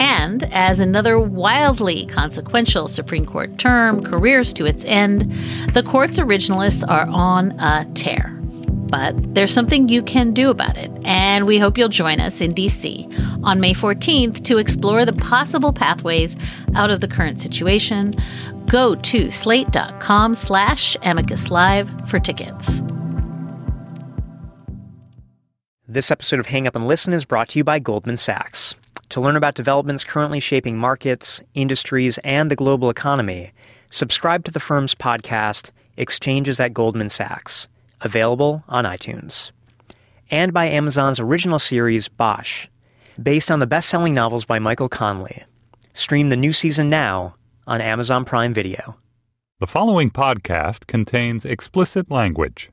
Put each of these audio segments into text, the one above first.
And as another wildly consequential Supreme Court term careers to its end, the court's originalists are on a tear. But there's something you can do about it, and we hope you'll join us in DC on May 14th to explore the possible pathways out of the current situation. Go to slate.com slash amicus live for tickets. This episode of Hang Up and Listen is brought to you by Goldman Sachs. To learn about developments currently shaping markets, industries, and the global economy, subscribe to the firm's podcast, Exchanges at Goldman Sachs, available on iTunes. And by Amazon's original series, Bosch, based on the best selling novels by Michael Connelly. Stream the new season now on Amazon Prime Video. The following podcast contains explicit language.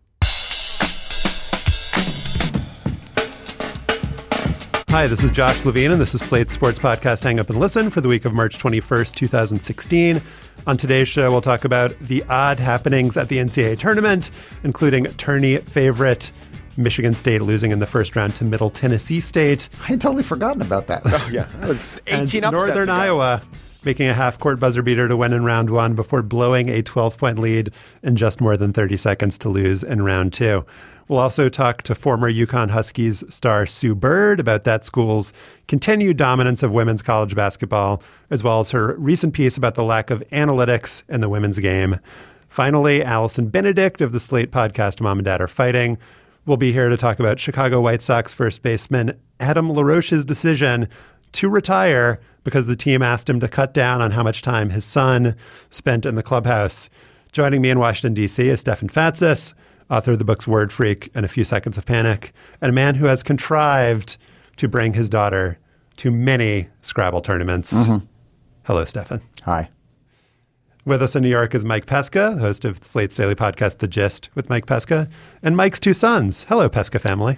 Hi, this is Josh Levin, and this is Slate's sports podcast Hang Up and Listen for the week of March 21st, 2016. On today's show, we'll talk about the odd happenings at the NCAA tournament, including tourney favorite Michigan State losing in the first round to Middle Tennessee State. I had totally forgotten about that. Oh, yeah. That was 18 and Northern ago. Iowa making a half court buzzer beater to win in round one before blowing a 12 point lead in just more than 30 seconds to lose in round two. We'll also talk to former UConn Huskies star Sue Bird about that school's continued dominance of women's college basketball, as well as her recent piece about the lack of analytics in the women's game. Finally, Allison Benedikt of the Slate podcast Mom and Dad Are Fighting will be here to talk about Chicago White Sox first baseman Adam LaRoche's decision to retire because the team asked him to cut down on how much time his son spent in the clubhouse. Joining me in Washington, D.C. is Stefan Fatsis author of the books Word Freak and A Few Seconds of Panic, and a man who has contrived to bring his daughter to many Scrabble tournaments. Mm-hmm. Hello, Stefan. Hi. With us in New York is Mike Pesca, host of Slate's daily podcast, The Gist, with Mike Pesca, and Mike's two sons. Hello, Pesca family.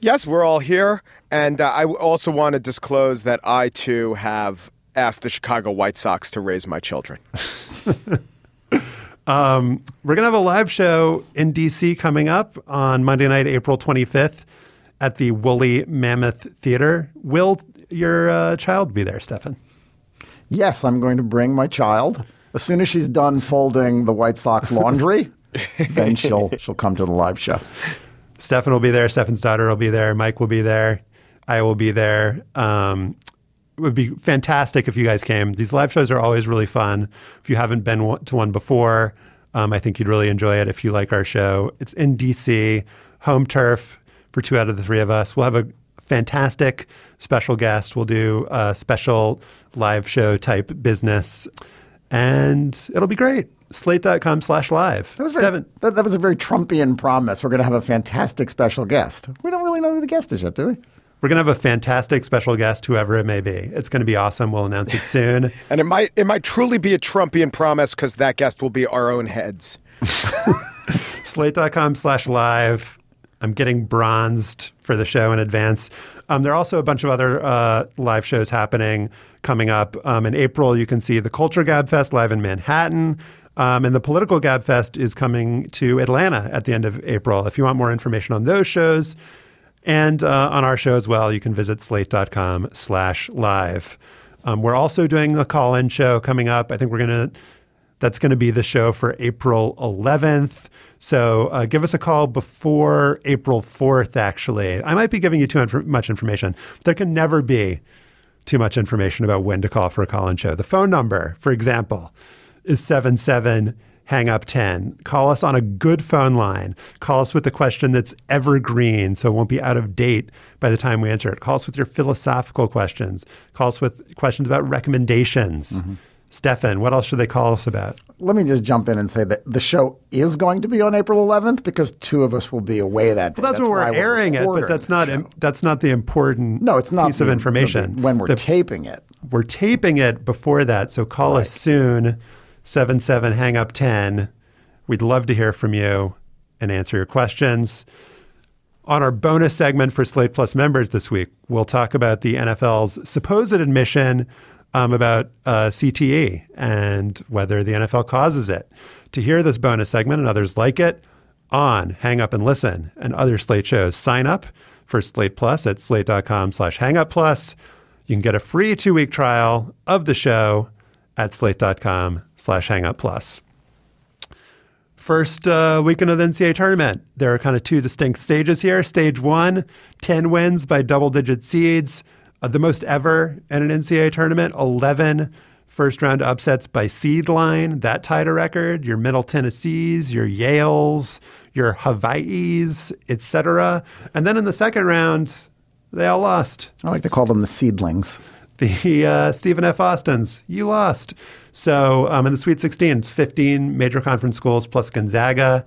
Yes, we're all here. And uh, I also want to disclose that I, too, have asked the Chicago White Sox to raise my children. Um, we're going to have a live show in DC coming up on Monday night, April 25th at the Woolly Mammoth Theater. Will your uh, child be there, Stefan? Yes, I'm going to bring my child. As soon as she's done folding the White Sox laundry, then she'll she'll come to the live show. Stefan will be there. Stefan's daughter will be there. Mike will be there. I will be there. Um, would be fantastic if you guys came. These live shows are always really fun. If you haven't been to one before, um, I think you'd really enjoy it if you like our show. It's in DC, home turf for two out of the three of us. We'll have a fantastic special guest. We'll do a special live show type business, and it'll be great. Slate.com slash live. That was, a, that, that was a very Trumpian promise. We're going to have a fantastic special guest. We don't really know who the guest is yet, do we? We're going to have a fantastic special guest, whoever it may be. It's going to be awesome. We'll announce it soon. and it might it might truly be a Trumpian promise because that guest will be our own heads. Slate.com slash live. I'm getting bronzed for the show in advance. Um, there are also a bunch of other uh, live shows happening coming up. Um, in April, you can see the Culture Gab Fest live in Manhattan. Um, and the Political Gab Fest is coming to Atlanta at the end of April. If you want more information on those shows, And uh, on our show as well, you can visit slate.com slash live. Um, we're also doing a call in show coming up. I think we're going to, that's going to be the show for April 11th. So uh, give us a call before April 4th, actually. I might be giving you too much information. There can never be too much information about when to call for a call in show. The phone number, for example, is 77 hang up 10. Call us on a good phone line. Call us with a question that's evergreen so it won't be out of date by the time we answer it. Call us with your philosophical questions. Call us with questions about recommendations. Mm-hmm. Stefan, what else should they call us about? Let me just jump in and say that the show is going to be on April 11th because two of us will be away that day. Well, that's, when we're airing it, but that's not the that's not the important No, it's not piece of information. the- when we're The- taping it. we're taping it before that, so call us soon. Seven seven hang up ten. We'd love to hear from you and answer your questions. On our bonus segment for Slate Plus members this week, we'll talk about the NFL's supposed admission um, about uh, CTE and whether the NFL causes it. To hear this bonus segment and others like it, on Hang Up and Listen and other Slate shows, sign up for Slate Plus at slate.com slash hangup plus. You can get a free two-week trial of the show at slate.com slash hangup plus. First uh, weekend of the NCAA tournament. There are kind of two distinct stages here. Stage one, 10 wins by double digit seeds, uh, the most ever in an NCAA tournament, 11 first round upsets by seed line. That tied a record. Your Middle Tennessees, your Yales, your Hawaii's, etc. And then in the second round, they all lost. I like to call them the seedlings. The uh, Stephen F. Austin's, you lost. So um, in the Sweet 16, it's 15 major conference schools plus Gonzaga.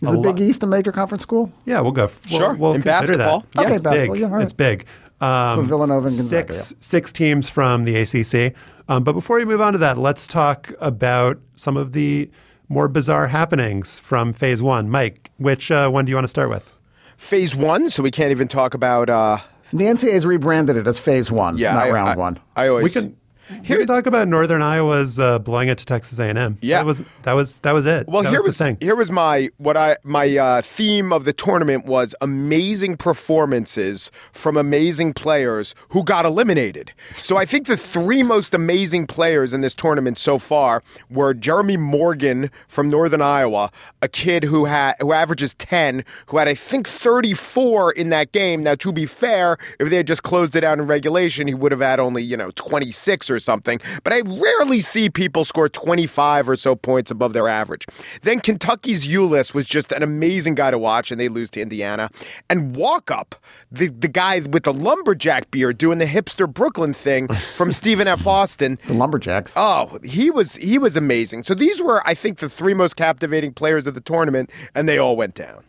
Is A the lo- Big East a major conference school? Yeah, we'll go. We'll, Sure. We'll In consider basketball? That. Yeah, Okay, it's basketball, big. yeah, all right. It's big. Um, So Villanova and Gonzaga, six yeah. six teams from the ACC. Um, but before we move on to that, let's talk about some of the more bizarre happenings from Phase One. Mike, which uh, one do you want to start with? Phase one, so we can't even talk about. Uh, The NCAA's rebranded it as phase one, yeah, not I, round I- one. I always We can. Here we talk about Northern Iowa's uh, blowing it to Texas A&M. Yeah. that was that was that was it. Well, that here was was, the thing. here was my what I my uh, theme of the tournament was amazing performances from amazing players who got eliminated. So I think the three most amazing players in this tournament so far were Jeremy Morgan from Northern Iowa, a kid who had who averages ten, who had I think thirty four in that game. Now to be fair, if they had just closed it out in regulation, he would have had only you know twenty six or something. But I rarely see people score twenty five or so points above their average. Then Kentucky's Ulis was just an amazing guy to watch, and they lose to Indiana. And Walkup, the the guy with the lumberjack beard doing the hipster Brooklyn thing from Stephen F. Austin. The Lumberjacks. Oh, he was he was amazing. So these were, I think, the three most captivating players of the tournament, and they all went down.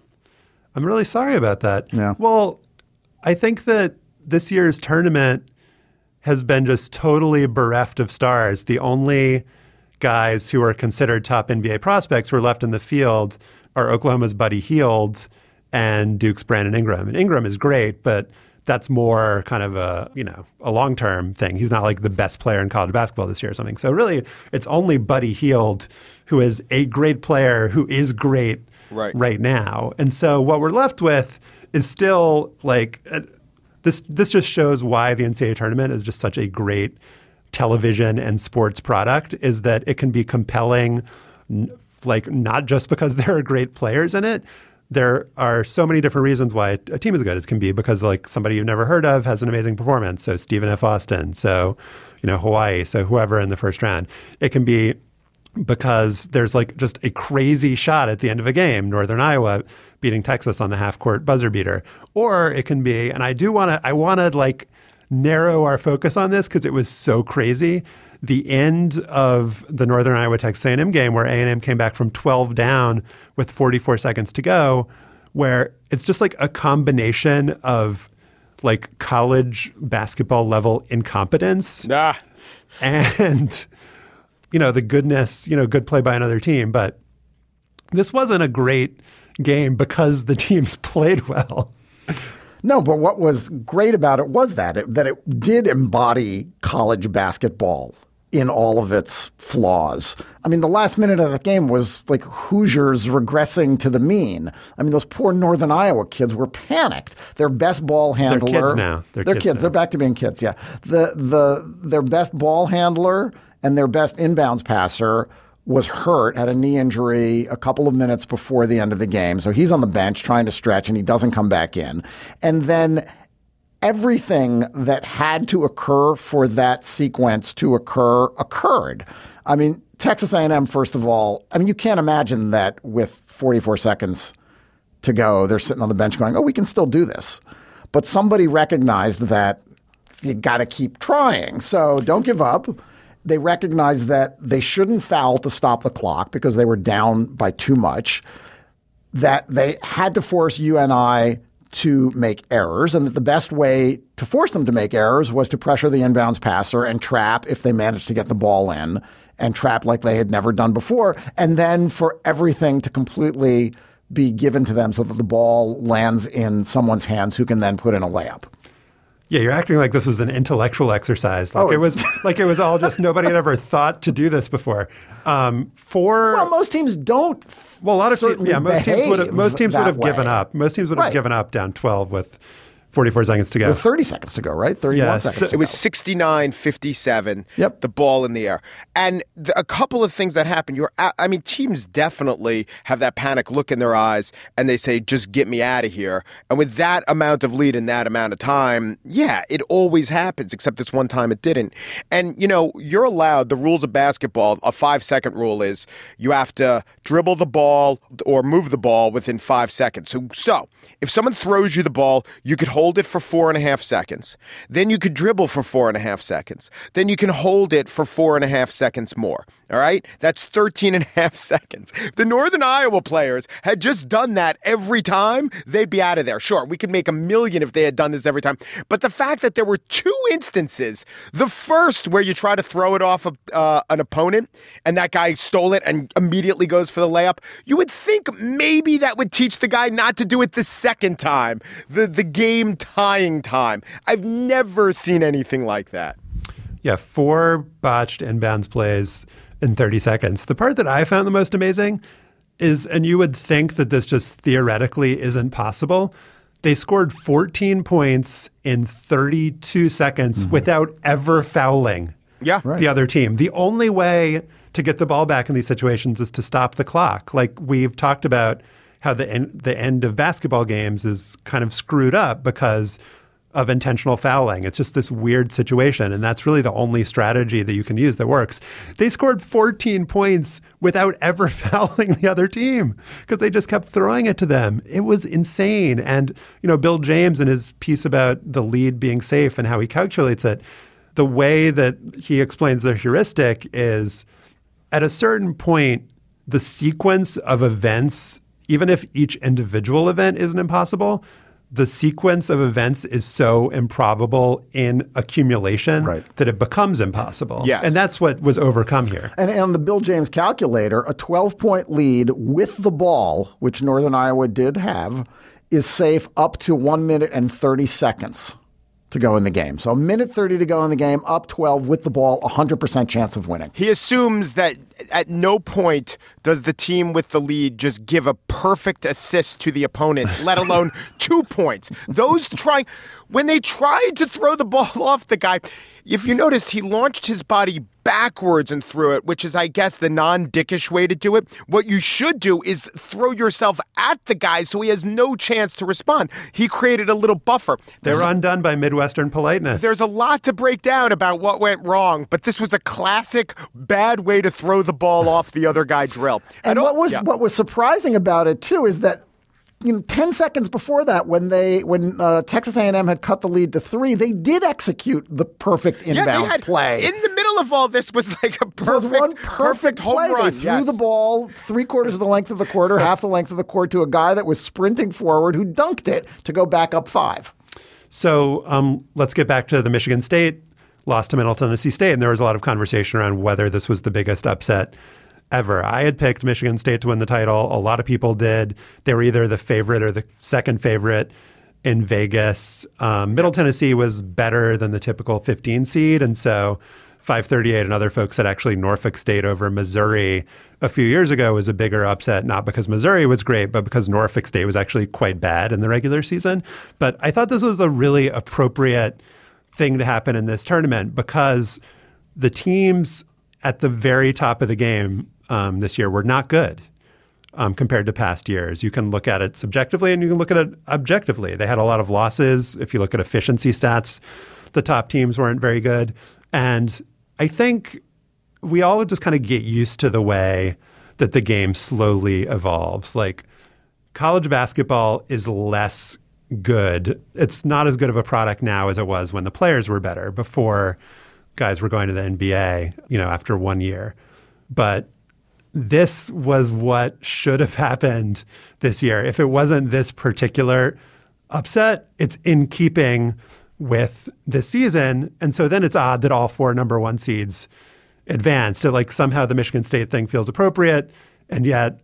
I'm really sorry about that. Yeah. Well, I think that this year's tournament has been just totally bereft of stars. The only guys who are considered top NBA prospects who are left in the field are Oklahoma's Buddy Hield and Duke's Brandon Ingram. And Ingram is great, but that's more kind of a you know a long term thing. He's not like the best player in college basketball this year or something. So really, it's only Buddy Hield who is a great player who is great Right. right now. And so what we're left with is still like this. This just shows why the NCAA tournament is just such a great television and sports product. Is that it can be compelling, like not just because there are great players in it. There are so many different reasons why a team is good. It can be because like somebody you've never heard of has an amazing performance. So Stephen F. Austin. So you know Hawaii. So whoever in the first round. It can be because there's like just a crazy shot at the end of a game, Northern Iowa beating Texas on the half court buzzer beater. Or it can be, and I do want to, I want to like narrow our focus on this because it was so crazy. The end of the Northern Iowa Texas A&M game where A&M came back from 12 down with 44 seconds to go, where it's just like a combination of like college basketball level incompetence Nah. and you know the goodness, you know, good play by another team. But this wasn't a great game because the teams played well. No, but what was great about it was that it, that it did embody college basketball in all of its flaws. I mean, the last minute of the game was like Hoosiers regressing to the mean. I mean, those poor Northern Iowa kids were panicked. Their best ball handler. kids now. They're They're kids kids. now. They're back to being kids. Yeah. The the their best ball handler and their best inbounds passer was hurt, had a knee injury a couple of minutes before the end of the game. So he's on the bench trying to stretch and he doesn't come back in. And then everything that had to occur for that sequence to occur occurred. I mean, Texas A&M first of all, I mean you can't imagine that with 44 seconds to go, they're sitting on the bench going, "Oh, we can still do this." But somebody recognized that you got to keep trying. So don't give up. They recognized that they shouldn't foul to stop the clock because they were down by too much. That they had to force UNI to make errors, and that the best way to force them to make errors was to pressure the inbounds passer and trap if they managed to get the ball in, and trap like they had never done before, and then for everything to completely be given to them so that the ball lands in someone's hands who can then put in a layup. Yeah, you're acting like this was an intellectual exercise. Like Oh. it was like it was all just nobody had ever thought to do this before. Um, for Well, most teams don't. well, a lot of teams, yeah, most teams would have most teams would have given up. Most teams would have Right. given up down 12 with 44 seconds to go. With 30 seconds to go, right? 31 Yeah, seconds. to It was go. 69 57. Yep. The ball in the air. And the, a couple of things that happen. You're, a- I mean, teams definitely have that panic look in their eyes and they say, just get me out of here. And with that amount of lead in that amount of time, yeah, it always happens, except this one time it didn't. And, you know, you're allowed, the rules of basketball, a five second rule is you have to dribble the ball or move the ball within five seconds. So, so if someone throws you the ball, you could hold it for four and a half seconds. Then you could dribble for four and a half seconds. Then you can hold it for four and a half seconds more. All right? That's 13 and a half seconds. The Northern Iowa players had just done that every time, they'd be out of there. Sure, we could make a million if they had done this every time. But the fact that there were two instances, the first where you try to throw it off of, uh, an opponent and that guy stole it and immediately goes for the layup, you would think maybe that would teach the guy not to do it the second time, the, the game tying time. I've never seen anything like that. Yeah, four botched inbounds plays in 30 seconds. The part that I found the most amazing is, and you would think that this just theoretically isn't possible, they scored 14 points in 32 seconds mm-hmm. without ever fouling Yeah. the other team. The only way to get the ball back in these situations is to stop the clock. Like we've talked about how the end, the end of basketball games is kind of screwed up because of intentional fouling. It's just this weird situation, and that's really the only strategy that you can use that works. They scored 14 points without ever fouling the other team because they just kept throwing it to them. It was insane. And you know, Bill James in his piece about the lead being safe and how he calculates it, the way that he explains the heuristic is at a certain point, the sequence of events, even if each individual event isn't impossible, the sequence of events is so improbable in accumulation Right. that it becomes impossible. Yes. And that's what was overcome here. And on the Bill James calculator, a 12 point lead with the ball, which Northern Iowa did have, is safe up to one minute and 30 seconds to go in the game. So a minute 30 to go in the game, up 12 with the ball, 100% chance of winning. He assumes that at no point does the team with the lead just give a perfect assist to the opponent, let alone two points. Those trying, when they tried to throw the ball off the guy, if you noticed, he launched his body backwards and through it, which is, I guess, the non dickish way to do it. What you should do is throw yourself at the guy so he has no chance to respond. He created a little buffer. They were undone by Midwestern politeness. There's a lot to break down about what went wrong, but this was a classic bad way to throw the ball off the other guy drill. I And what oh, was yeah. what was surprising about it too is that you know, ten seconds before that, when they when uh, Texas A&M had cut the lead to three, they did execute the perfect yeah, inbound they had, play. In the middle of all this was like a It was perfect, one perfect, home play. run. They threw yes. the ball three quarters of the length of the quarter, half the length of the court to a guy that was sprinting forward who dunked it to go back up five. So um, let's get back to the Michigan State loss to Middle Tennessee State, and there was a lot of conversation around whether this was the biggest upset ever. I had picked Michigan State to win the title. A lot of people did. They were either the favorite or the second favorite in Vegas. Um, Middle Tennessee was better than the typical 15 seed, and so 538 and other folks said actually Norfolk State over Missouri a few years ago was a bigger upset, not because Missouri was great, but because Norfolk State was actually quite bad in the regular season. But I thought this was a really appropriate thing to happen in this tournament because the teams at the very top of the game um, this year were not good um, compared to past years. You can look at it subjectively and you can look at it objectively. They had a lot of losses. If you look at efficiency stats, the top teams weren't very good. And I think we all just kind of get used to the way that the game slowly evolves. Like college basketball is less good. It's not as good of a product now as it was when the players were better before guys were going to the NBA, you know, after one year. But this was what should have happened this year. If it wasn't this particular upset, it's in keeping with this season. And so then it's odd that all four number one seeds advanced. So like somehow the Michigan State thing feels appropriate. And yet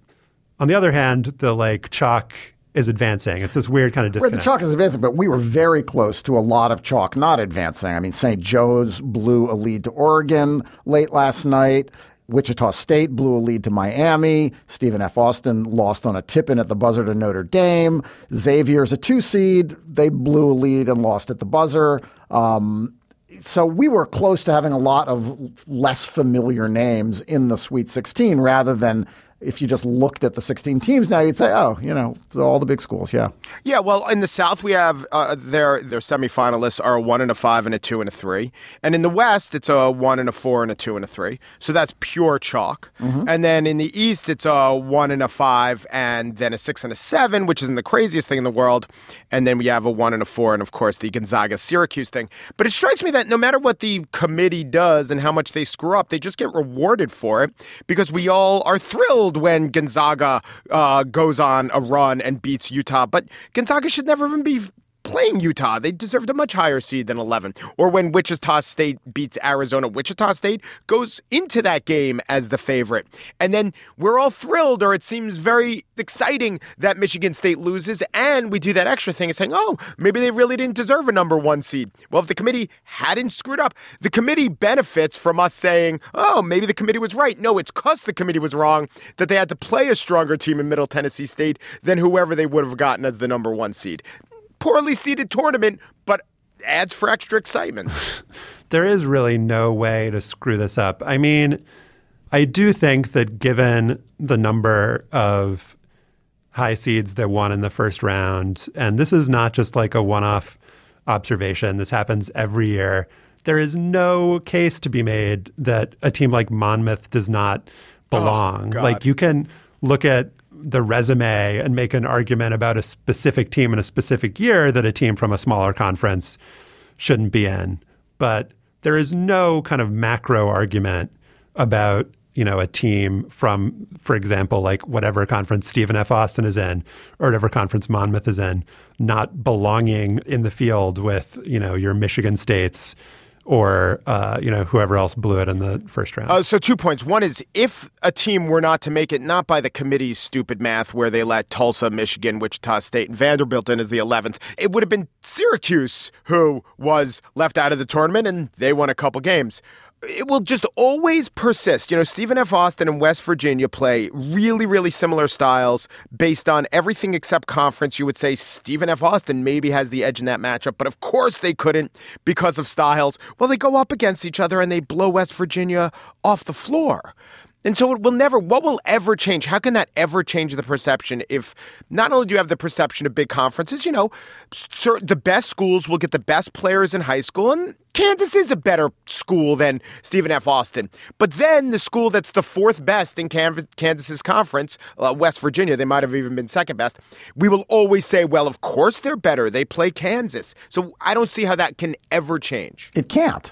on the other hand, the like chalk is advancing. It's this weird kind of disconnect. the chalk is advancing, but we were very close to a lot of chalk not advancing. I mean, St. Joe's blew a lead to Oregon late last night. Wichita State blew a lead to Miami. Stephen F. Austin lost on a tip in at the buzzer to Notre Dame. Xavier's a two seed. They blew a lead and lost at the buzzer. Um, so we were close to having a lot of less familiar names in the Sweet 16 rather than if you just looked at the 16 teams now, you'd say, oh, you know, all the big schools, yeah. Yeah, well, in the South, we have uh, their their semifinalists are a one and a five and a two and a three, and in the West, it's a one and a four and a two and a three. So that's pure chalk. And then in the East, it's a one and a five, and then a six and a seven, which isn't the craziest thing in the world. And then we have a one and a four, and of course the Gonzaga Syracuse thing. But it strikes me that no matter what the committee does and how much they screw up, they just get rewarded for it because we all are thrilled when Gonzaga uh, goes on a run and beats Utah. But Gonzaga should never even be playing Utah. They deserved a much higher seed than 11. Or when Wichita State beats Arizona, Wichita State goes into that game as the favorite. And then we're all thrilled, or it seems very exciting that Michigan State loses. And we do that extra thing of saying, oh, maybe they really didn't deserve a number one seed. Well, if the committee hadn't screwed up, the committee benefits from us saying, oh, maybe the committee was right. No, it's because the committee was wrong that they had to play a stronger team in Middle Tennessee State than whoever they would have gotten as the number one seed poorly seeded tournament, but adds for extra excitement. there is really no way to screw this up. I mean, I do think that given the number of high seeds that won in the first round, and this is not just like a one off observation, this happens every year. There is no case to be made that a team like Monmouth does not oh, belong. God. like you can look at the resume and make an argument about a specific team in a specific year that a team from a smaller conference shouldn't be in. But there is no kind of macro argument about you know a team from, for example, like whatever conference Stephen F. Austin is in, or whatever conference Monmouth is in, not belonging in the field with you know your Michigan states or uh, you know whoever else blew it in the first round. Uh, so two points. One is if a team were not to make it, not by the committee's stupid math where they let Tulsa, Michigan, Wichita State, and Vanderbilt in as the 11th, it would have been Syracuse who was left out of the tournament, and they won a couple games. It will just always persist. You know, Stephen F. Austin and West Virginia play really, really similar styles based on everything except conference. You would say Stephen F. Austin maybe has the edge in that matchup, but of course they couldn't because of styles. Well, they go up against each other and they blow West Virginia off the floor. And so it will never, what will ever change? How can that ever change the perception if not only do you have the perception of big conferences, you know, the best schools will get the best players in high school, and Kansas is a better school than Stephen F. Austin. But then the school that's the fourth best in Kansas's conference, uh, West Virginia, they might have even been second best, we will always say, well, of course they're better. They play Kansas. So I don't see how that can ever change. It can't.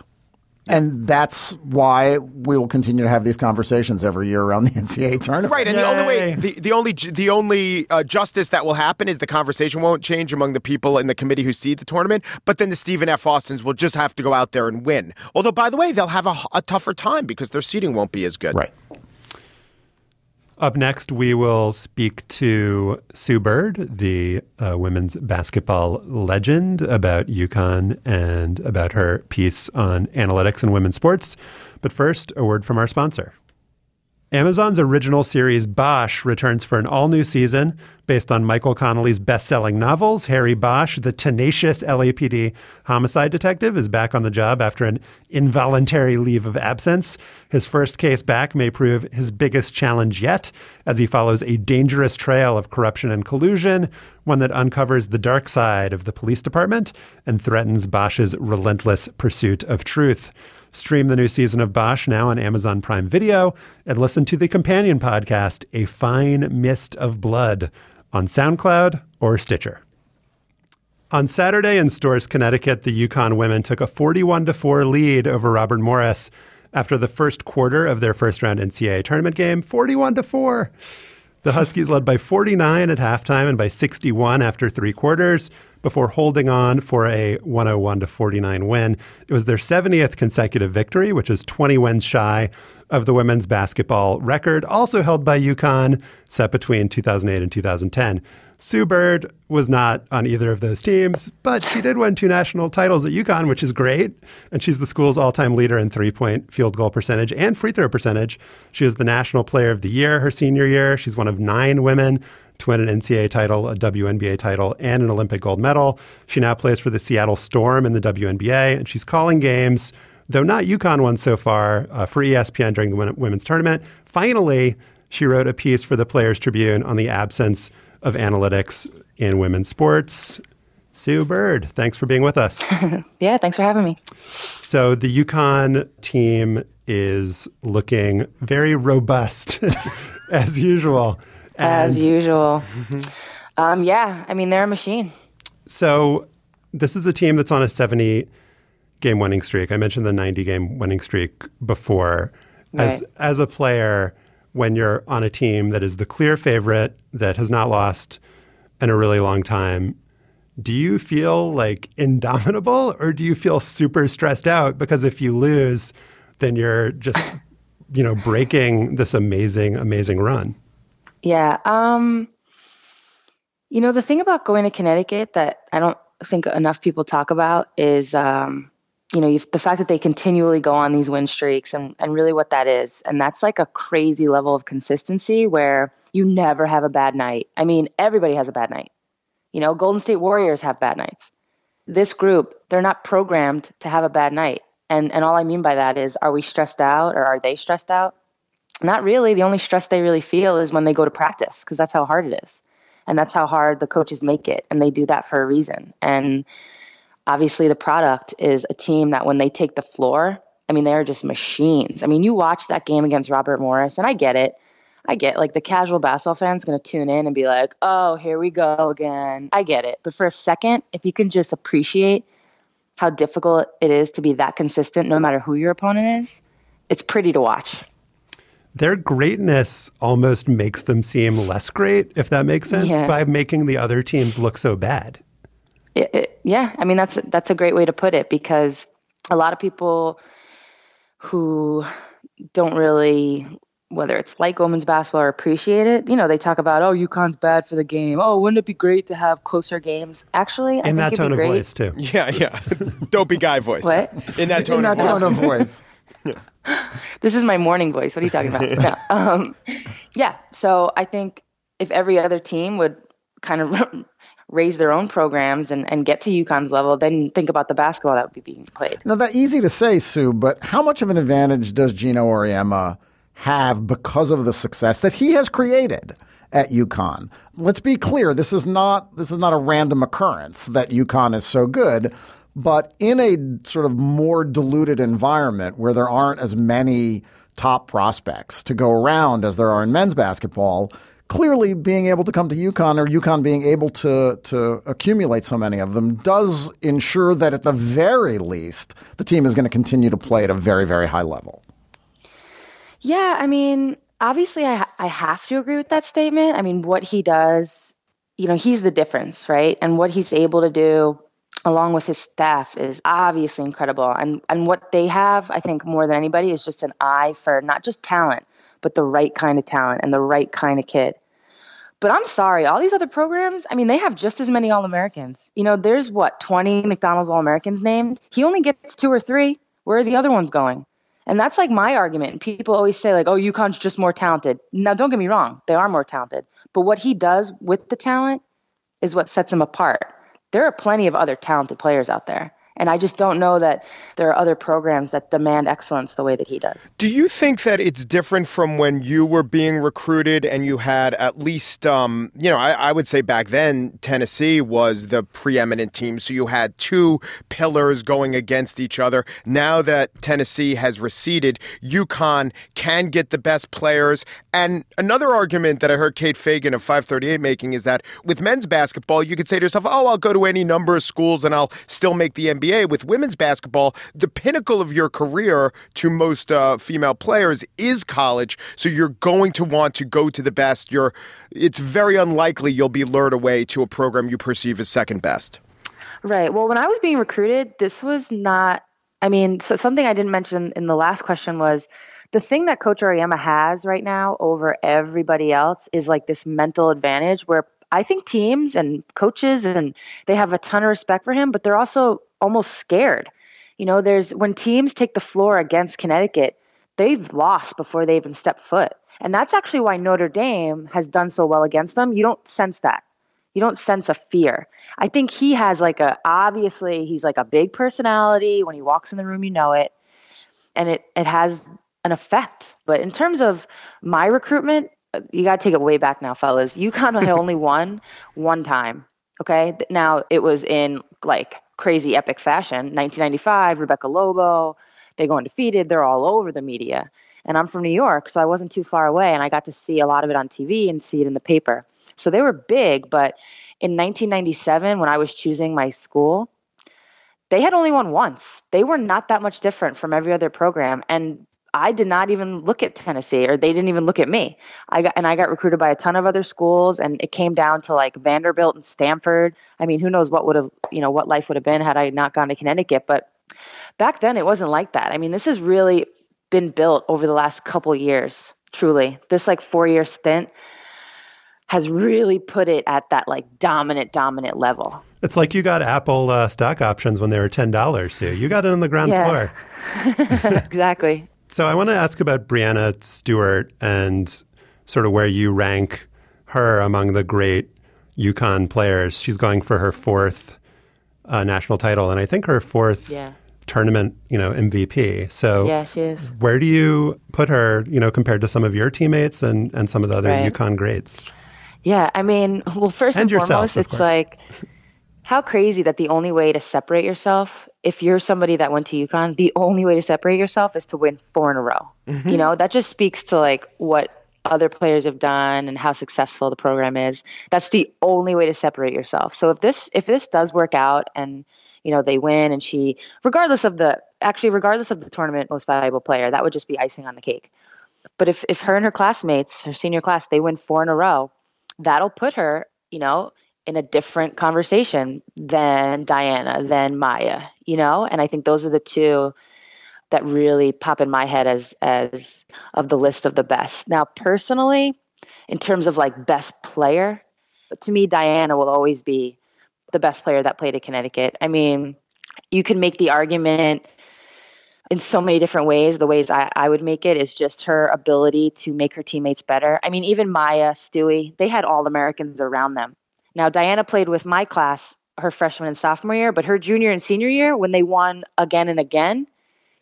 And that's why we will continue to have these conversations every year around the NCAA tournament. Right, and the only way, the, the only the only uh, justice that will happen is the conversation won't change among the people in the committee who seed the tournament. But then the Stephen F. Austins will just have to go out there and win. Although, by the way, they'll have a, a tougher time because their seeding won't be as good. Right. Up next, we will speak to Sue Bird, the uh, women's basketball legend, about UConn and about her piece on analytics and women's sports. But first, a word from our sponsor. Amazon's original series Bosch returns for an all new season based on Michael Connelly's best selling novels. Harry Bosch, the tenacious LAPD homicide detective, is back on the job after an involuntary leave of absence. His first case back may prove his biggest challenge yet as he follows a dangerous trail of corruption and collusion, one that uncovers the dark side of the police department and threatens Bosch's relentless pursuit of truth. Stream the new season of Bosch now on Amazon Prime Video and listen to the companion podcast, A Fine Mist of Blood, on SoundCloud or Stitcher. On Saturday in Storrs, Connecticut, the UConn women took a 41 4 lead over Robert Morris after the first quarter of their first round NCAA tournament game, 41 4. The Huskies led by 49 at halftime and by 61 after three quarters before holding on for a 101 to 49 win. It was their 70th consecutive victory, which is 20 wins shy of the women's basketball record, also held by UConn, set between 2008 and 2010. Sue Bird was not on either of those teams, but she did win two national titles at UConn, which is great. And she's the school's all time leader in three point field goal percentage and free throw percentage. She was the National Player of the Year her senior year. She's one of nine women to win an NCAA title, a WNBA title, and an Olympic gold medal. She now plays for the Seattle Storm in the WNBA, and she's calling games, though not UConn ones so far, uh, for ESPN during the women's tournament. Finally, she wrote a piece for the Players Tribune on the absence of analytics in women's sports. Sue Bird, thanks for being with us. yeah, thanks for having me. So the UConn team is looking very robust as usual. As usual. Um, yeah, I mean, they're a machine. So this is a team that's on a 70 game winning streak. I mentioned the 90 game winning streak before. As as a player, when you're on a team that is the clear favorite that has not lost in a really long time, do you feel like indomitable or do you feel super stressed out because if you lose, then you're just you know breaking this amazing amazing run? Yeah. Um, you know, the thing about going to Connecticut that I don't think enough people talk about is, um, you know, the fact that they continually go on these win streaks and, and really what that is. And that's like a crazy level of consistency where you never have a bad night. I mean, everybody has a bad night. You know, Golden State Warriors have bad nights. This group, they're not programmed to have a bad night. And, and all I mean by that is, are we stressed out or are they stressed out? Not really. The only stress they really feel is when they go to practice because that's how hard it is. And that's how hard the coaches make it. And they do that for a reason. And obviously, the product is a team that when they take the floor, I mean, they're just machines. I mean, you watch that game against Robert Morris, and I get it. I get like the casual basketball fan's going to tune in and be like, oh, here we go again. I get it. But for a second, if you can just appreciate how difficult it is to be that consistent no matter who your opponent is, it's pretty to watch. Their greatness almost makes them seem less great, if that makes sense, Yeah. by making the other teams look so bad. It, it, yeah, I mean that's that's a great way to put it because a lot of people who don't really whether it's like women's basketball or appreciate it, you know, they talk about oh UConn's bad for the game. Oh, wouldn't it be great to have closer games? Actually, I In think that it'd tone be of voice, too. Yeah, yeah. Dopey guy voice. What? In that tone In of that voice. tone of voice. This is my morning voice. What are you talking about? no. um, yeah. So I think if every other team would kind of raise their own programs and, and get to UConn's level, then think about the basketball that would be being played. Now, that's easy to say, Sue, but how much of an advantage does Geno Auriemma have because of the success that he has created at UConn? Let's be clear: this is not this is not a random occurrence that UConn is so good, but in a sort of more diluted environment where there aren't as many top prospects to go around as there are in men's basketball. Clearly, being able to come to UConn or UConn being able to to accumulate so many of them does ensure that at the very least the team is going to continue to play at a very very high level. Yeah, I mean, obviously, I I have to agree with that statement. I mean, what he does, you know, he's the difference, right? And what he's able to do, along with his staff, is obviously incredible. And and what they have, I think, more than anybody, is just an eye for not just talent, but the right kind of talent and the right kind of kid. But I'm sorry, all these other programs, I mean, they have just as many All Americans. You know, there's what, 20 McDonald's All Americans named? He only gets two or three. Where are the other ones going? And that's like my argument. People always say, like, oh, UConn's just more talented. Now, don't get me wrong, they are more talented. But what he does with the talent is what sets him apart. There are plenty of other talented players out there. And I just don't know that there are other programs that demand excellence the way that he does. Do you think that it's different from when you were being recruited and you had at least, um, you know, I, I, would say back then Tennessee was the preeminent team. So you had two pillars going against each other. Now that Tennessee has receded, UConn can get the best players. And another argument that I heard Kate Fagan of 538 making is that with men's basketball, you could say to yourself, oh, I'll go to any number of schools and I'll still make the NBA. NBA. With women's basketball, the pinnacle of your career to most uh, female players is college. So you're going to want to go to the best. You're, it's very unlikely you'll be lured away to a program you perceive as second best. Right. Well, when I was being recruited, this was not. I mean, so something I didn't mention in the last question was the thing that Coach Auriemma has right now over everybody else is like this mental advantage where I think teams and coaches and they have a ton of respect for him, but they're also almost scared. You know, there's when teams take the floor against Connecticut, they've lost before they even step foot. And that's actually why Notre Dame has done so well against them. You don't sense that. You don't sense a fear. I think he has like a obviously he's like a big personality. When he walks in the room, you know it. And it it has an effect. But in terms of my recruitment, you got to take it way back now, fellas. UConn had only won one time. Okay. Now it was in like crazy epic fashion. 1995, Rebecca Lobo, they go undefeated. They're all over the media. And I'm from New York, so I wasn't too far away. And I got to see a lot of it on TV and see it in the paper. So they were big. But in 1997, when I was choosing my school, they had only won once. They were not that much different from every other program. And I did not even look at Tennessee or they didn't even look at me. I got and I got recruited by a ton of other schools and it came down to like Vanderbilt and Stanford. I mean, who knows what would have, you know, what life would have been had I not gone to Connecticut, but back then it wasn't like that. I mean, this has really been built over the last couple years, truly. This like 4-year stint has really put it at that like dominant dominant level. It's like you got Apple uh, stock options when they were ten dollars, Sue. You got it on the ground yeah. floor. exactly. So I want to ask about Breanna Stewart and sort of where you rank her among the great UConn players. She's going for her fourth uh, national title, and I think her fourth yeah. tournament, you know, MVP. So yeah, she is. Where do you put her, you know, compared to some of your teammates and and some of the other right. UConn greats? Yeah, I mean, well, first and, and yourself, foremost, it's course. like how crazy that the only way to separate yourself, if you're somebody that went to UConn, the only way to separate yourself is to win four in a row. Mm-hmm. You know, that just speaks to like what other players have done and how successful the program is. That's the only way to separate yourself. So if this if this does work out and you know they win and she regardless of the actually regardless of the tournament most valuable player, that would just be icing on the cake. But if if her and her classmates, her senior class, they win four in a row, that'll put her, you know, in a different conversation than Diana, than Maya, you know? And I think those are the two that really pop in my head as as of the list of the best. Now, personally, in terms of like best player, to me Diana will always be the best player that played at Connecticut. I mean, you can make the argument in so many different ways. The ways I, I would make it is just her ability to make her teammates better. I mean, even Maya, Stewie, they had all Americans around them. Now, Diana played with my class her freshman and sophomore year, but her junior and senior year, when they won again and again,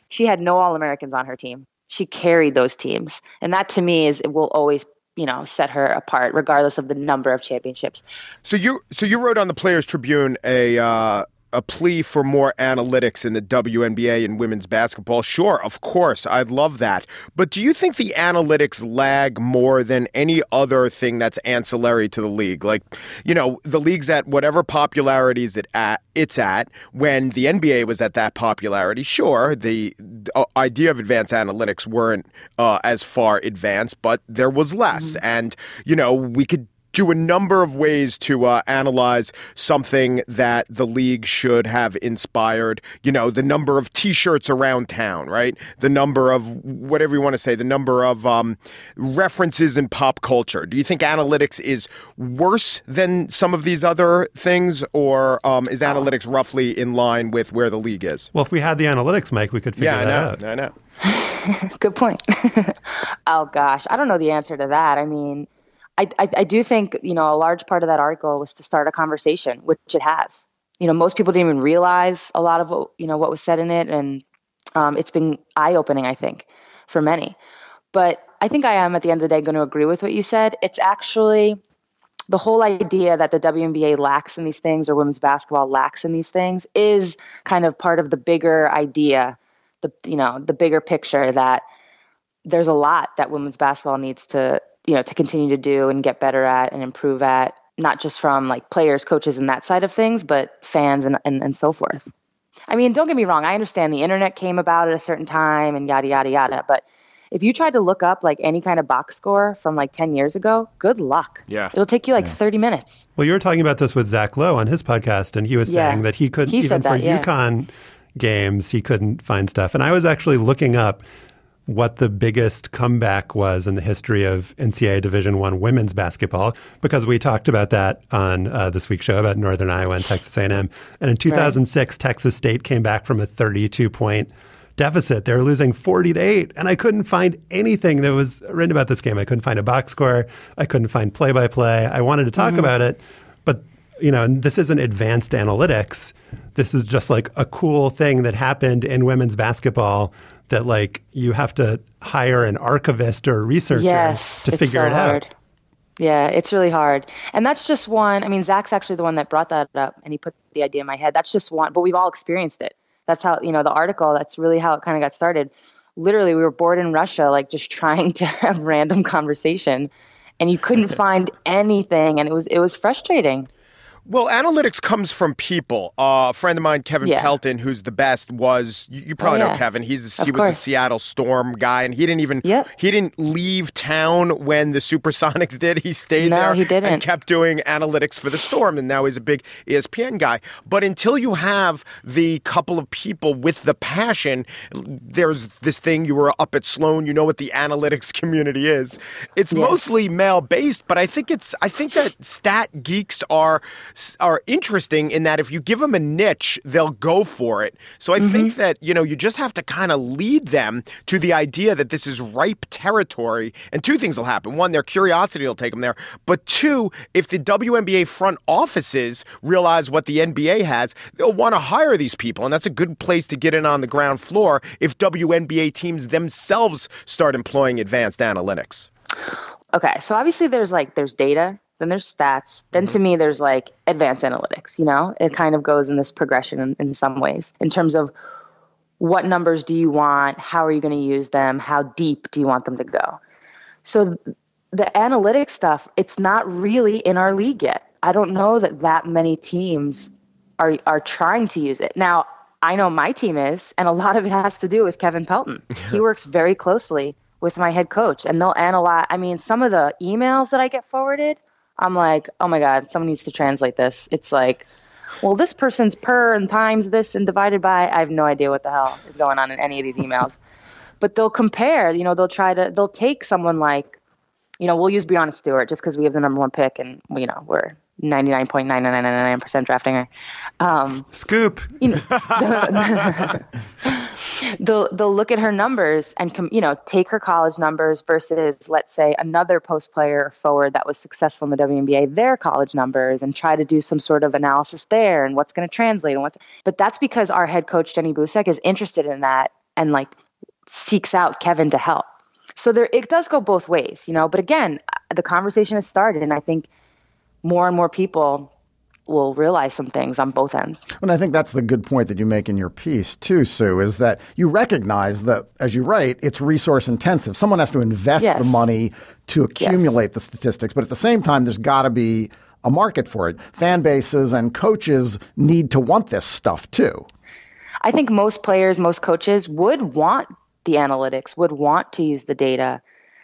she had no All Americans on her team. She carried those teams. And that to me is it will always you know set her apart regardless of the number of championships so you so you wrote on the players tribune a uh, a plea for more analytics in the WNBA and women's basketball. Sure, of course, I'd love that. But do you think the analytics lag more than any other thing that's ancillary to the league? Like, you know, the league's at whatever popularity it at, it's at. When the NBA was at that popularity, sure, the, the uh, idea of advanced analytics weren't uh, as far advanced, but there was less. Mm-hmm. And, you know, we could do a number of ways to uh, analyze something that the league should have inspired. You know, the number of T-shirts around town, right? The number of whatever you want to say, the number of um, references in pop culture. Do you think analytics is worse than some of these other things, or um, is analytics roughly in line with where the league is? Well, if we had the analytics, Mike, we could figure Yeah, I that know. out. I know. Good point. oh gosh, I don't know the answer to that. I mean, I, I do think you know a large part of that article was to start a conversation, which it has. You know, most people didn't even realize a lot of what you know what was said in it, and um, it's been eye opening. I think for many, but I think I am at the end of the day going to agree with what you said. It's actually the whole idea that the WNBA lacks in these things or women's basketball lacks in these things is kind of part of the bigger idea, the you know the bigger picture that there's a lot that women's basketball needs to you know to continue to do and get better at and improve at not just from like players coaches and that side of things but fans and, and, and so forth i mean don't get me wrong i understand the internet came about at a certain time and yada yada yada but if you tried to look up like any kind of box score from like 10 years ago good luck Yeah. it'll take you like 30 minutes Well, you were talking about this with Zach Lowe on his podcast, and he was Yeah. saying that he couldn't He even said for that, yeah. UConn games, he couldn't find stuff. And I was actually looking up what the biggest comeback was in the history of NCAA Division One women's basketball, because we talked about that on uh, this week's show about Northern Iowa and Texas A&M. And in 2006, Texas State came back from a 32 point deficit. They were losing 40 to 8. And I couldn't find anything that was written about this game. I couldn't find a box score. I couldn't find play by play. I wanted to talk about it, but you know, and this isn't advanced analytics. This is just like a cool thing that happened in women's basketball that like you have to hire an archivist or a researcher yes to figure so it hard. out. Yeah, it's really hard. And that's just one. I mean, Zach's actually the one that brought that up and he put the idea in my head. That's just one, but we've all experienced it. That's how, you know, the article, that's really how it kind of got started. Literally, we were bored in Russia, like just trying to have random conversation and you couldn't find anything. And it was, it was frustrating. Well, analytics comes from people. Uh, a friend of mine, Kevin Yeah. Pelton, who's the best, was you, you probably Oh, know. Kevin. He's Of he was a. Seattle Storm guy, and he didn't even Yep. he didn't leave town when the Supersonics did. He stayed No, there he didn't. and kept doing analytics for the Storm, and now he's a big ESPN guy. But until you have the couple of people with the passion, there's this thing. You were up at Sloan, you know what the analytics community is. It's mostly male based, but I think it's I think that stat geeks are are interesting in that if you give them a niche, they'll go for it. So I think mm-hmm. that you know you just have to kind of lead them to the idea that this is ripe territory, and two things will happen: one, their curiosity will take them there, but two, if the WNBA front offices realize what the NBA has, they'll want to hire these people, and that's a good place to get in on the ground floor if WNBA teams themselves start employing advanced analytics. Okay, so obviously there's like there's data, then there's stats, then to mm-hmm. me there's like advanced analytics. You know, it kind of goes in this progression in, in some ways in terms of what numbers do you want, how are you going to use them, how deep do you want them to go. So the analytics stuff, it's not really in our league yet. I don't know that that many teams are are trying to use it now. I know my team is, and a lot of it has to do with Kevin Pelton. He works very closely with my head coach, and they'll analyze. I mean, some of the emails that I get forwarded, I'm like, oh my god, someone needs to translate this. It's like, well, this person's per and times this and divided by. I have no idea what the hell is going on in any of these emails. but they'll compare. You know, they'll try to. They'll take someone like, you know, we'll use Breanna Stewart just because we have the number one pick, and you know we're 99.9999% drafting her. Um, Scoop. you know, they'll they'll look at her numbers and com, you know take her college numbers versus let's say another post player or forward that was successful in the WNBA their college numbers and try to do some sort of analysis there and what's going to translate and what's but that's because our head coach Jenny Boucek is interested in that and like seeks out Kevin to help. So there it does go both ways, you know, but again, the conversation has started and I think more and more people will realize some things on both ends. And I think that's the good point that you make in your piece too, Sue, is that you recognize that, as you write, it's resource intensive. Someone has to invest Yes. the money to accumulate the statistics, but at the same time, there's got to be a market for it. Fan bases and coaches need to want this stuff too. I think most players, most coaches would want the analytics, would want to use the data.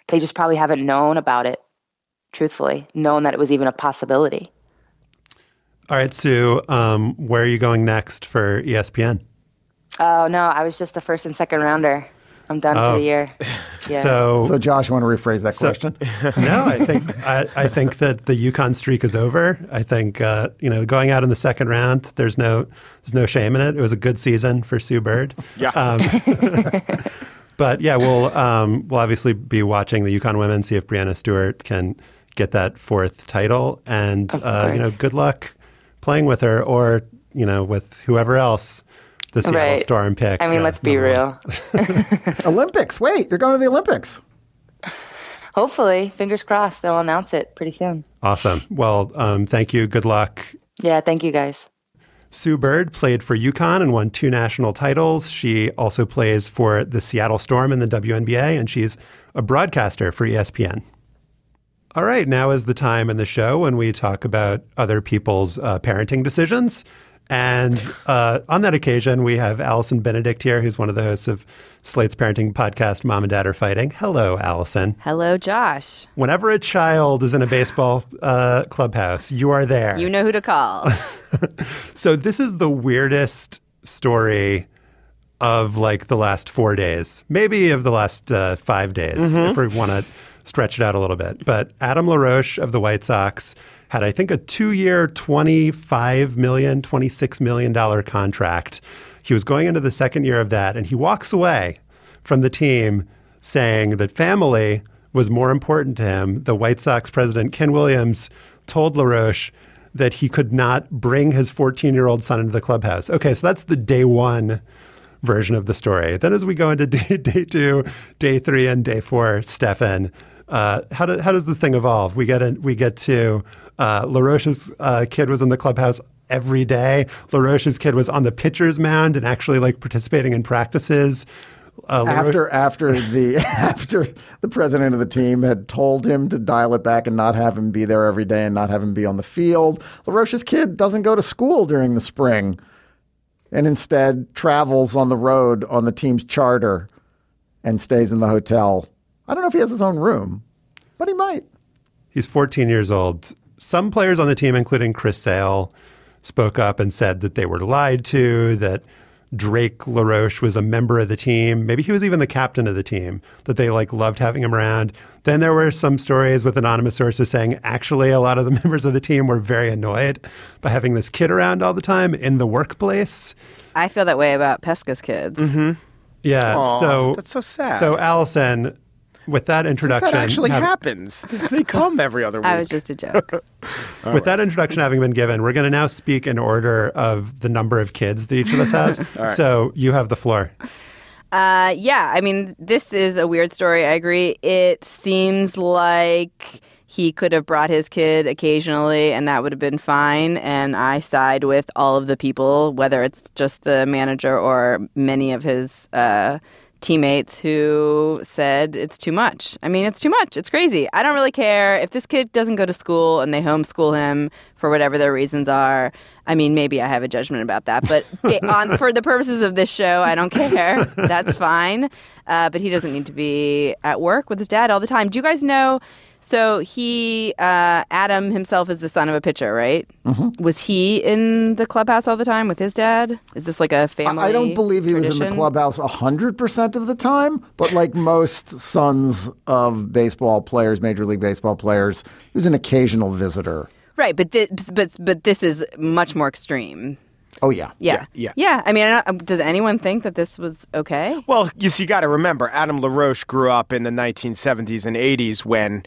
They just probably haven't known about it truthfully, known that it was even a possibility. All right, Sue, um, where are you going next for ESPN? Oh no, I was just the first and second rounder. I'm done Oh. for the year. Yeah. So, So, Josh, you want to rephrase that question? no, I think I, I think that the UConn streak is over. I think uh, you know going out in the second round. There's no there's no shame in it. It was a good season for Sue Bird. Yeah. Um, but yeah, we'll um, we'll obviously be watching the UConn women, see if Breanna Stewart can get that fourth title, and uh, you know, good luck playing with her or you know with whoever else the Seattle Right. Storm pick. I mean, uh, let's be real. Olympics. Wait, you're going to the Olympics. Hopefully, fingers crossed, they'll announce it pretty soon. Awesome. Well, um, thank you. Good luck. Yeah, thank you guys. Sue Bird played for UConn and won two national titles. She also plays for the Seattle Storm in the WNBA, and she's a broadcaster for ESPN. All right, now is the time in the show when we talk about other people's uh, parenting decisions. And uh, on that occasion, we have Allison Benedikt here, who's one of the hosts of Slate's parenting podcast, Mom and Dad Are Fighting. Hello, Allison. Hello, Josh. Whenever a child is in a baseball uh, clubhouse, you are there. You know who to call. So this is the weirdest story of like the last four days, maybe of the last uh, five days, if we want to stretch it out a little bit. But Adam LaRoche of the White Sox had, I think, a two-year, twenty-five million, twenty-six million dollar contract. He was going into the second year of that, and he walks away from the team saying that family was more important to him. The White Sox president, Ken Williams, told LaRoche that he could not bring his 14 year old son into the clubhouse. Okay, so that's the day one version of the story. Then, as we go into day, day two, day three, and day four, Stefan, uh, how, do, how does this thing evolve? We get in, we get to uh, LaRoche's uh, kid was in the clubhouse every day. LaRoche's kid was on the pitcher's mound and actually like participating in practices. Uh, After after the after the president of the team had told him to dial it back and not have him be there every day and not have him be on the field, LaRoche's kid doesn't go to school during the spring and instead travels on the road on the team's charter and stays in the hotel. I don't know if he has his own room, but he might. He's 14 years old. Some players on the team, including Chris Sale, spoke up and said that they were lied to, that Drake LaRoche was a member of the team. Maybe he was even the captain of the team, that they like loved having him around. Then there were some stories with anonymous sources saying actually a lot of the members of the team were very annoyed by having this kid around all the time in the workplace. I feel that way about Pesca's kids. Mm-hmm. Yeah. Aw, so that's so sad. So Allison, with that introduction, that actually have- happens. They come every other week. I was just a joke. With that introduction having been given, we're going to now speak in order of the number of kids that each of us has. So you have the floor. Uh, yeah, I mean, this is a weird story. I agree. It seems like he could have brought his kid occasionally, and that would have been fine. And I side with all of the people, whether it's just the manager or many of his uh, teammates who said it's too much. I mean, it's too much. It's crazy. I don't really care if this kid doesn't go to school and they homeschool him for whatever their reasons are. I mean, maybe I have a judgment about that, but on for the purposes of this show, I don't care. That's fine. Uh, but he doesn't need to be at work with his dad all the time. Do you guys know? So he, uh, Adam himself, is the son of a pitcher, right? Mm-hmm. Was he in the clubhouse all the time with his dad? Is this like a family? I don't believe he was in the tradition? clubhouse 100% of the time, but like most sons of baseball players, Major League Baseball players, he was an occasional visitor. Right, but this, but but this is much more extreme. Oh, yeah. Yeah, Yeah, yeah. I mean, I don't- does anyone think that this was okay? Well, you see, you got to remember, Adam LaRoche grew up in the 1970s and 80s when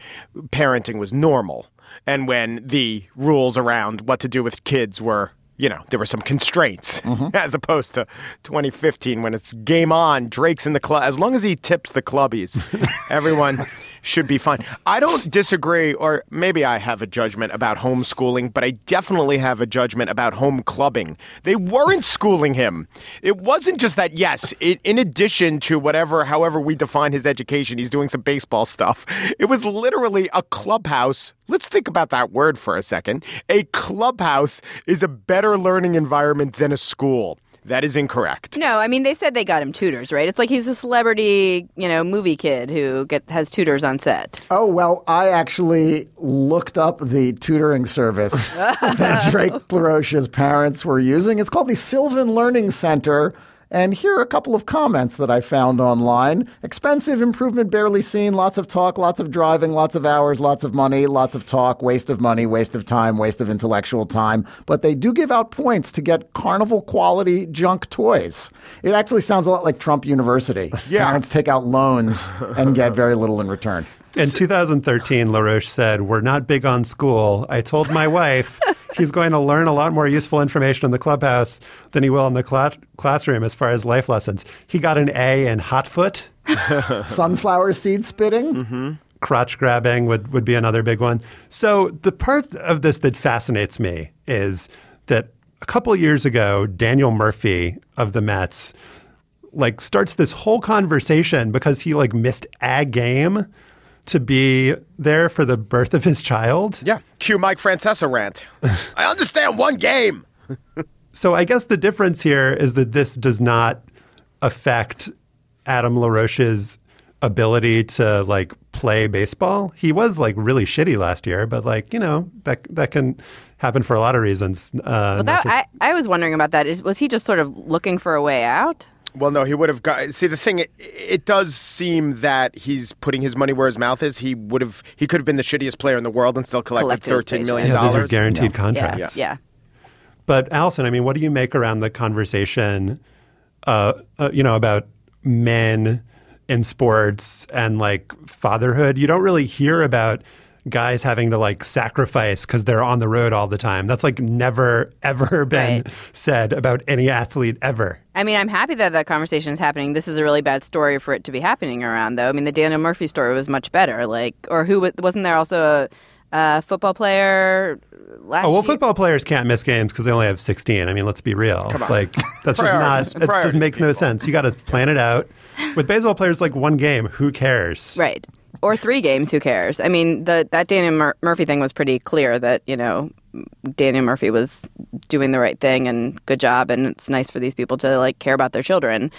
parenting was normal and when the rules around what to do with kids were, you know, there were some constraints mm-hmm. as opposed to 2015 when it's game on, Drake's in the club. As long as he tips the clubbies, everyone should be fine. I don't disagree, or maybe I have a judgment about homeschooling, but I definitely have a judgment about home clubbing. They weren't schooling him. It wasn't just that, yes, it, in addition to whatever, however we define his education, he's doing some baseball stuff. It was literally a clubhouse. Let's think about that word for a second. A clubhouse is a better learning environment than a school. That is incorrect. No, I mean they said they got him tutors, right? It's like he's a celebrity, you know, movie kid who get has tutors on set. Oh, well, I actually looked up the tutoring service that Drake LaRoche's parents were using. It's called the Sylvan Learning Center. And here are a couple of comments that I found online. Expensive, improvement barely seen, lots of talk, lots of driving, lots of hours, lots of money, lots of talk, waste of money, waste of time, waste of intellectual time. But they do give out points to get carnival quality junk toys. It actually sounds a lot like Trump University. Yeah. Parents take out loans and get very little in return. In 2013, LaRoche said, We're not big on school. I told my wife he's going to learn a lot more useful information in the clubhouse than he will in the cla- classroom as far as life lessons. He got an A in hot foot. Sunflower seed spitting. Mm-hmm. crotch grabbing would, would be another big one. So the part of this that fascinates me is that a couple years ago, Daniel Murphy of the Mets like starts this whole conversation because he like missed a game to be there for the birth of his child. Yeah. Cue Mike Francesa rant. I understand one game. So I guess the difference here is that this does not affect Adam LaRoche's ability to like play baseball. He was like really shitty last year, but like, you know, that that can happen for a lot of reasons. Uh, Well, that, just- I, I was wondering about that. Is was he just sort of looking for a way out? Well, no, he would have got. See, the thing, it, it does seem that he's putting his money where his mouth is. He would have, he could have been the shittiest player in the world and still collected Collected his thirteen million yeah, these are guaranteed Yeah, contracts. yeah. But Allison, I mean, what do you make around the conversation, uh, uh, you know, about men in sports and like fatherhood? You don't really hear about guys having to like sacrifice because they're on the road all the time. That's like never ever been Right. said about any athlete ever. I mean, I'm happy that that conversation is happening. This is a really bad story for it to be happening around, though. I mean, the Daniel Murphy story was much better. Like, or who wasn't there also a, a football player last Oh well, year? football players can't miss games because they only have 16. I mean, let's be real. Like that's just not. It just makes no sense. You got to plan it out. With baseball players, like one game, who cares? Right. Or three games, who cares? I mean, the that Daniel Mur- Murphy thing was pretty clear that, you know, Daniel Murphy was doing the right thing and good job and it's nice for these people to like care about their children.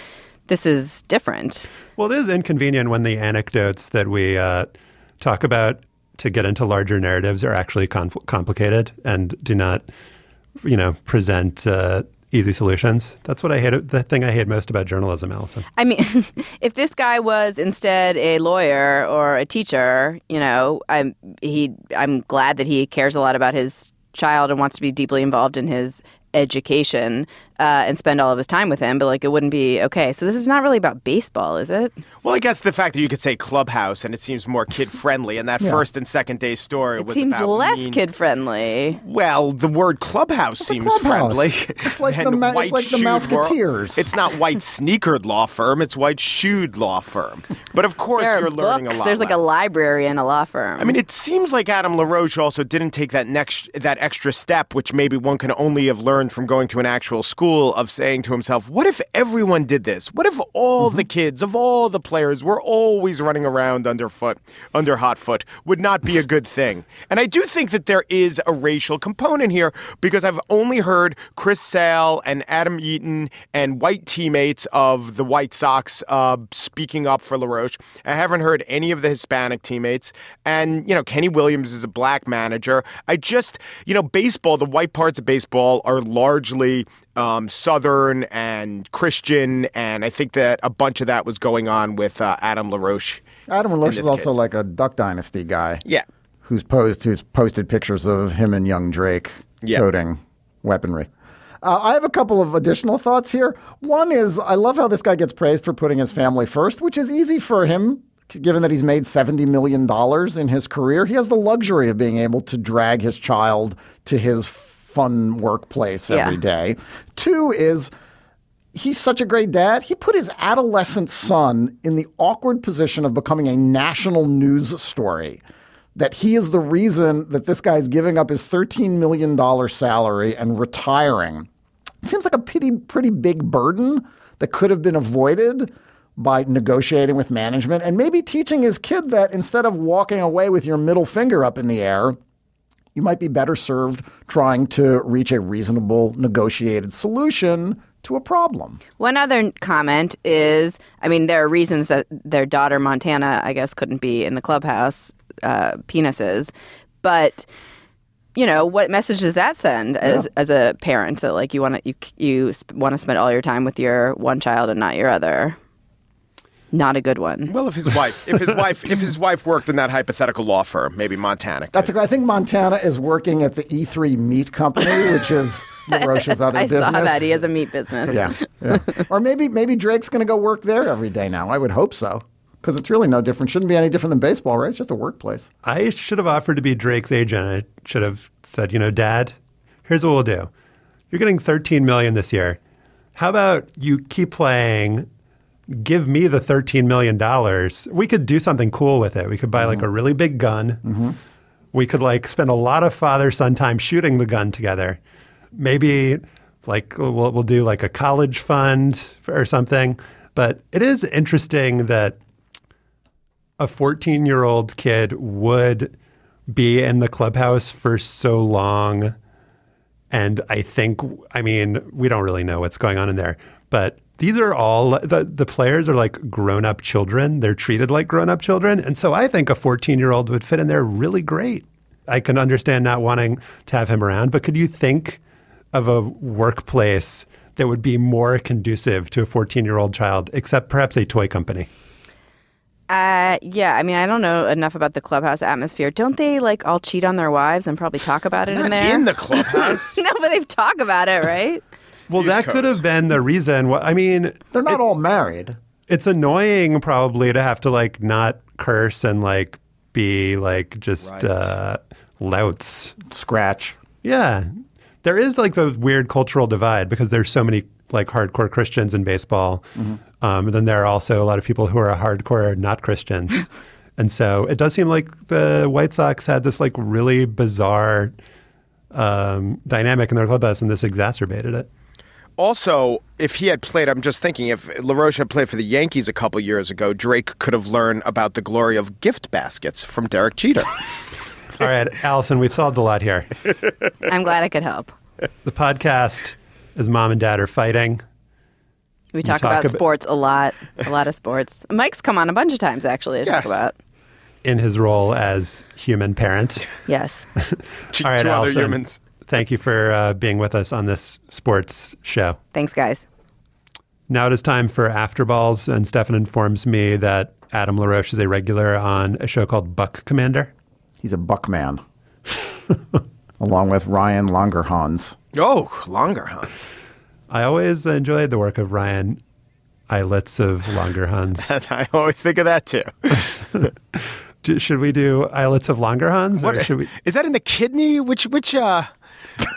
This is different. Well, it is inconvenient when the anecdotes that we uh, talk about to get into larger narratives are actually conf- complicated and do not, you know, present uh, easy solutions. That's what I hate. The thing I hate most about journalism, Allison. I mean, if this guy was instead a lawyer or a teacher, you know, I'm he I'm glad that he cares a lot about his child and wants to be deeply involved in his education uh, and spend all of his time with him. But like, it wouldn't be okay. So this is not really about baseball, is it? Well, I guess the fact that you could say clubhouse and it seems more kid friendly, and that first and second day story It was seems about less mean- kid friendly. Well, the word clubhouse seems clubhouse. friendly. It's like the than ma- it's white like the shoed wor- Mouseketeers. It's not white sneakered law firm; it's white shoed law firm. But of course, There are you're learning books. a lot. There's like a library in a law firm. I mean, it seems like Adam LaRoche also didn't take that next that extra step, which maybe one can only have learned from going to an actual school of saying to himself, "What if everyone did this? What if all the kids of all the players were always running around underfoot, under hot foot? Would not be a good thing." And I do think that there is a racial component here because I've only heard Chris Sale and Adam Eaton and white teammates of the White Sox uh, speaking up for LaRoche. I haven't heard any of the Hispanic teammates. And, you know, Kenny Williams is a black manager. I just, you know, baseball, the white parts of baseball are largely um, Southern and Christian. And I think that a bunch of that was going on with uh, Adam LaRoche. Adam LaRoche is also case. like a Duck Dynasty guy. Yeah. who's posed who's posted pictures of him and young Drake Yeah. toting weaponry. Uh, I have a couple of additional thoughts here. One is I love how this guy gets praised for putting his family first, which is easy for him given that he's made $70 million in his career. He has the luxury of being able to drag his child to his fun workplace Yeah. every day. Two is he's such a great dad. He put his adolescent son in the awkward position of becoming a national news story. That he is the reason that this guy's giving up his $13 million salary and retiring. It seems like a pretty, pretty big burden that could have been avoided by negotiating with management and maybe teaching his kid that instead of walking away with your middle finger up in the air, you might be better served trying to reach a reasonable negotiated solution to a problem. One other comment is, I mean, there are reasons that their daughter Montana, I guess, couldn't be in the clubhouse. Uh, penises, but you know what message does that send as Yeah. as a parent that like you want to you you want to spend all your time with your one child and not your other? Not a good one. Well, if his wife, if his wife, if his wife worked in that hypothetical law firm, maybe Montana. could. That's a, I think Montana is working at the E3 Meat Company, which is LaRoche's other I business. saw that he has a meat business. Yeah, yeah. or maybe maybe Drake's going to go work there every day now. I would hope so, because it's really no different. Shouldn't be any different than baseball, right? It's just a workplace. I should have offered to be Drake's agent. I should have said, you know, Dad, here's what we'll do. You're getting 13 million this year. How about you keep playing? Give me the 13 million dollars. We could do something cool with it. We could buy like mm-hmm. a really big gun. Mm-hmm. We could like spend a lot of father son time shooting the gun together. Maybe like we'll, we'll do like a college fund or something. But it is interesting that a 14 year old kid would be in the clubhouse for so long. And I think, I mean, we don't really know what's going on in there, but these are all the, the players are like grown up children. They're treated like grown up children. And so I think a 14 year old would fit in there really great. I can understand not wanting to have him around, but could you think of a workplace that would be more conducive to a 14 year old child, except perhaps a toy company? Uh, yeah. I mean, I don't know enough about the clubhouse atmosphere. Don't they like all cheat on their wives and probably talk about it in Not there? in the clubhouse. no, but they talk about it, right? Well, Use that could have been the reason. Why, I mean, They're not all married. it's annoying probably to have to like not curse and like be like just Right. uh, louts. Scratch. Yeah, there is like those weird cultural divide because there's so many like hardcore Christians in baseball, um, and then there are also a lot of people who are hardcore not Christians, and so it does seem like the White Sox had this like really bizarre um, dynamic in their clubhouse, and this exacerbated it. Also, if he had played, I'm just thinking, if LaRoche had played for the Yankees a couple years ago, Drake could have learned about the glory of gift baskets from Derek Jeter. All right, Allison, we've solved a lot here. I'm glad I could help. The podcast is mom and dad are fighting. We talk, talk about about- sports a lot, a lot of sports. Mike's come on a bunch of times actually to Yes. talk about. in his role as human parent. Yes. Two, All right, two other Allison, humans. Thank you for uh, being with us on this sports show. Thanks, guys. Now it is time for After Balls, and Stefan informs me that Adam LaRoche is a regular on a show called Buck Commander. He's a buckman, along with Ryan Langerhans. Oh, Langerhans. I always enjoyed the work of Ryan Islets of Langerhans. I always think of that too. Should we do Islets of Langerhans? Or What, should we? is that in the kidney? Which which uh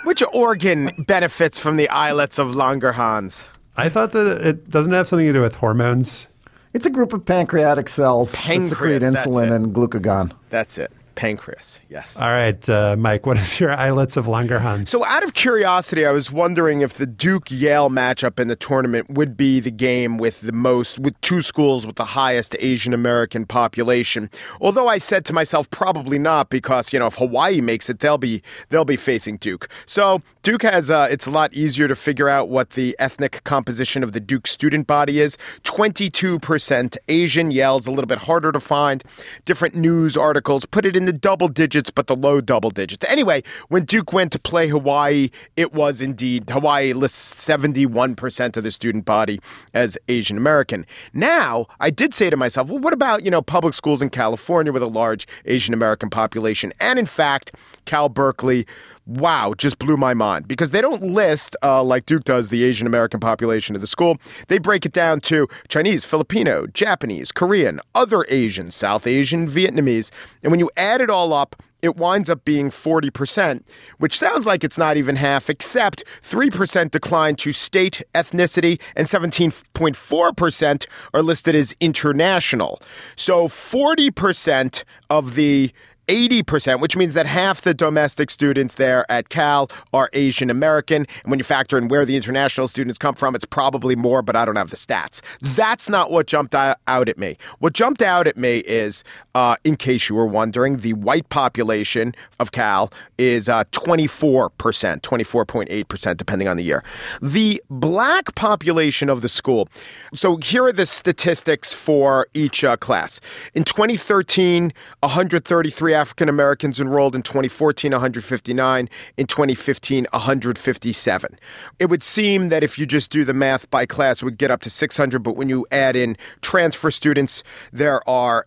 which organ benefits from the islets of Langerhans? I thought that it doesn't have something to do with hormones. It's a group of pancreatic cells that Pancreas, secrete that's insulin it. and glucagon. That's it. Pancreas. Yes. All right, uh, Mike, what is your Islets of Langerhans? So, out of curiosity, I was wondering if the Duke Yale matchup in the tournament would be the game with the most, with two schools with the highest Asian American population. Although I said to myself, probably not, because you know if Hawaii makes it, they'll be they'll be facing Duke. So Duke has uh, it's a lot easier to figure out what the ethnic composition of the Duke student body is. Twenty two percent Asian. Yale's a little bit harder to find. Different news articles put it in the double digits, but the low double digits. Anyway, when Duke went to play Hawaii, it was indeed Hawaii lists 71% of the student body as Asian American. Now, I did say to myself, well, what about, you know, public schools in California with a large Asian American population? And in fact, Cal Berkeley wow, just blew my mind because they don't list, uh, like Duke does, the Asian American population of the school. They break it down to Chinese, Filipino, Japanese, Korean, other Asians, South Asian, Vietnamese. And when you add it all up, it winds up being 40%, which sounds like it's not even half, except 3% decline to state ethnicity and 17.4% are listed as international. So 40% of the 80%, which means that half the domestic students there at Cal are Asian American. And when you factor in where the international students come from, it's probably more, but I don't have the stats. That's not what jumped out at me. What jumped out at me is, uh, in case you were wondering, the white population of Cal is uh, 24%, 24.8%, depending on the year. The black population of the school, so here are the statistics for each uh, class. In 2013, 133 African Americans enrolled. In 2014, 159. In 2015, 157. It would seem that if you just do the math by class, it would get up to 600. But when you add in transfer students, there are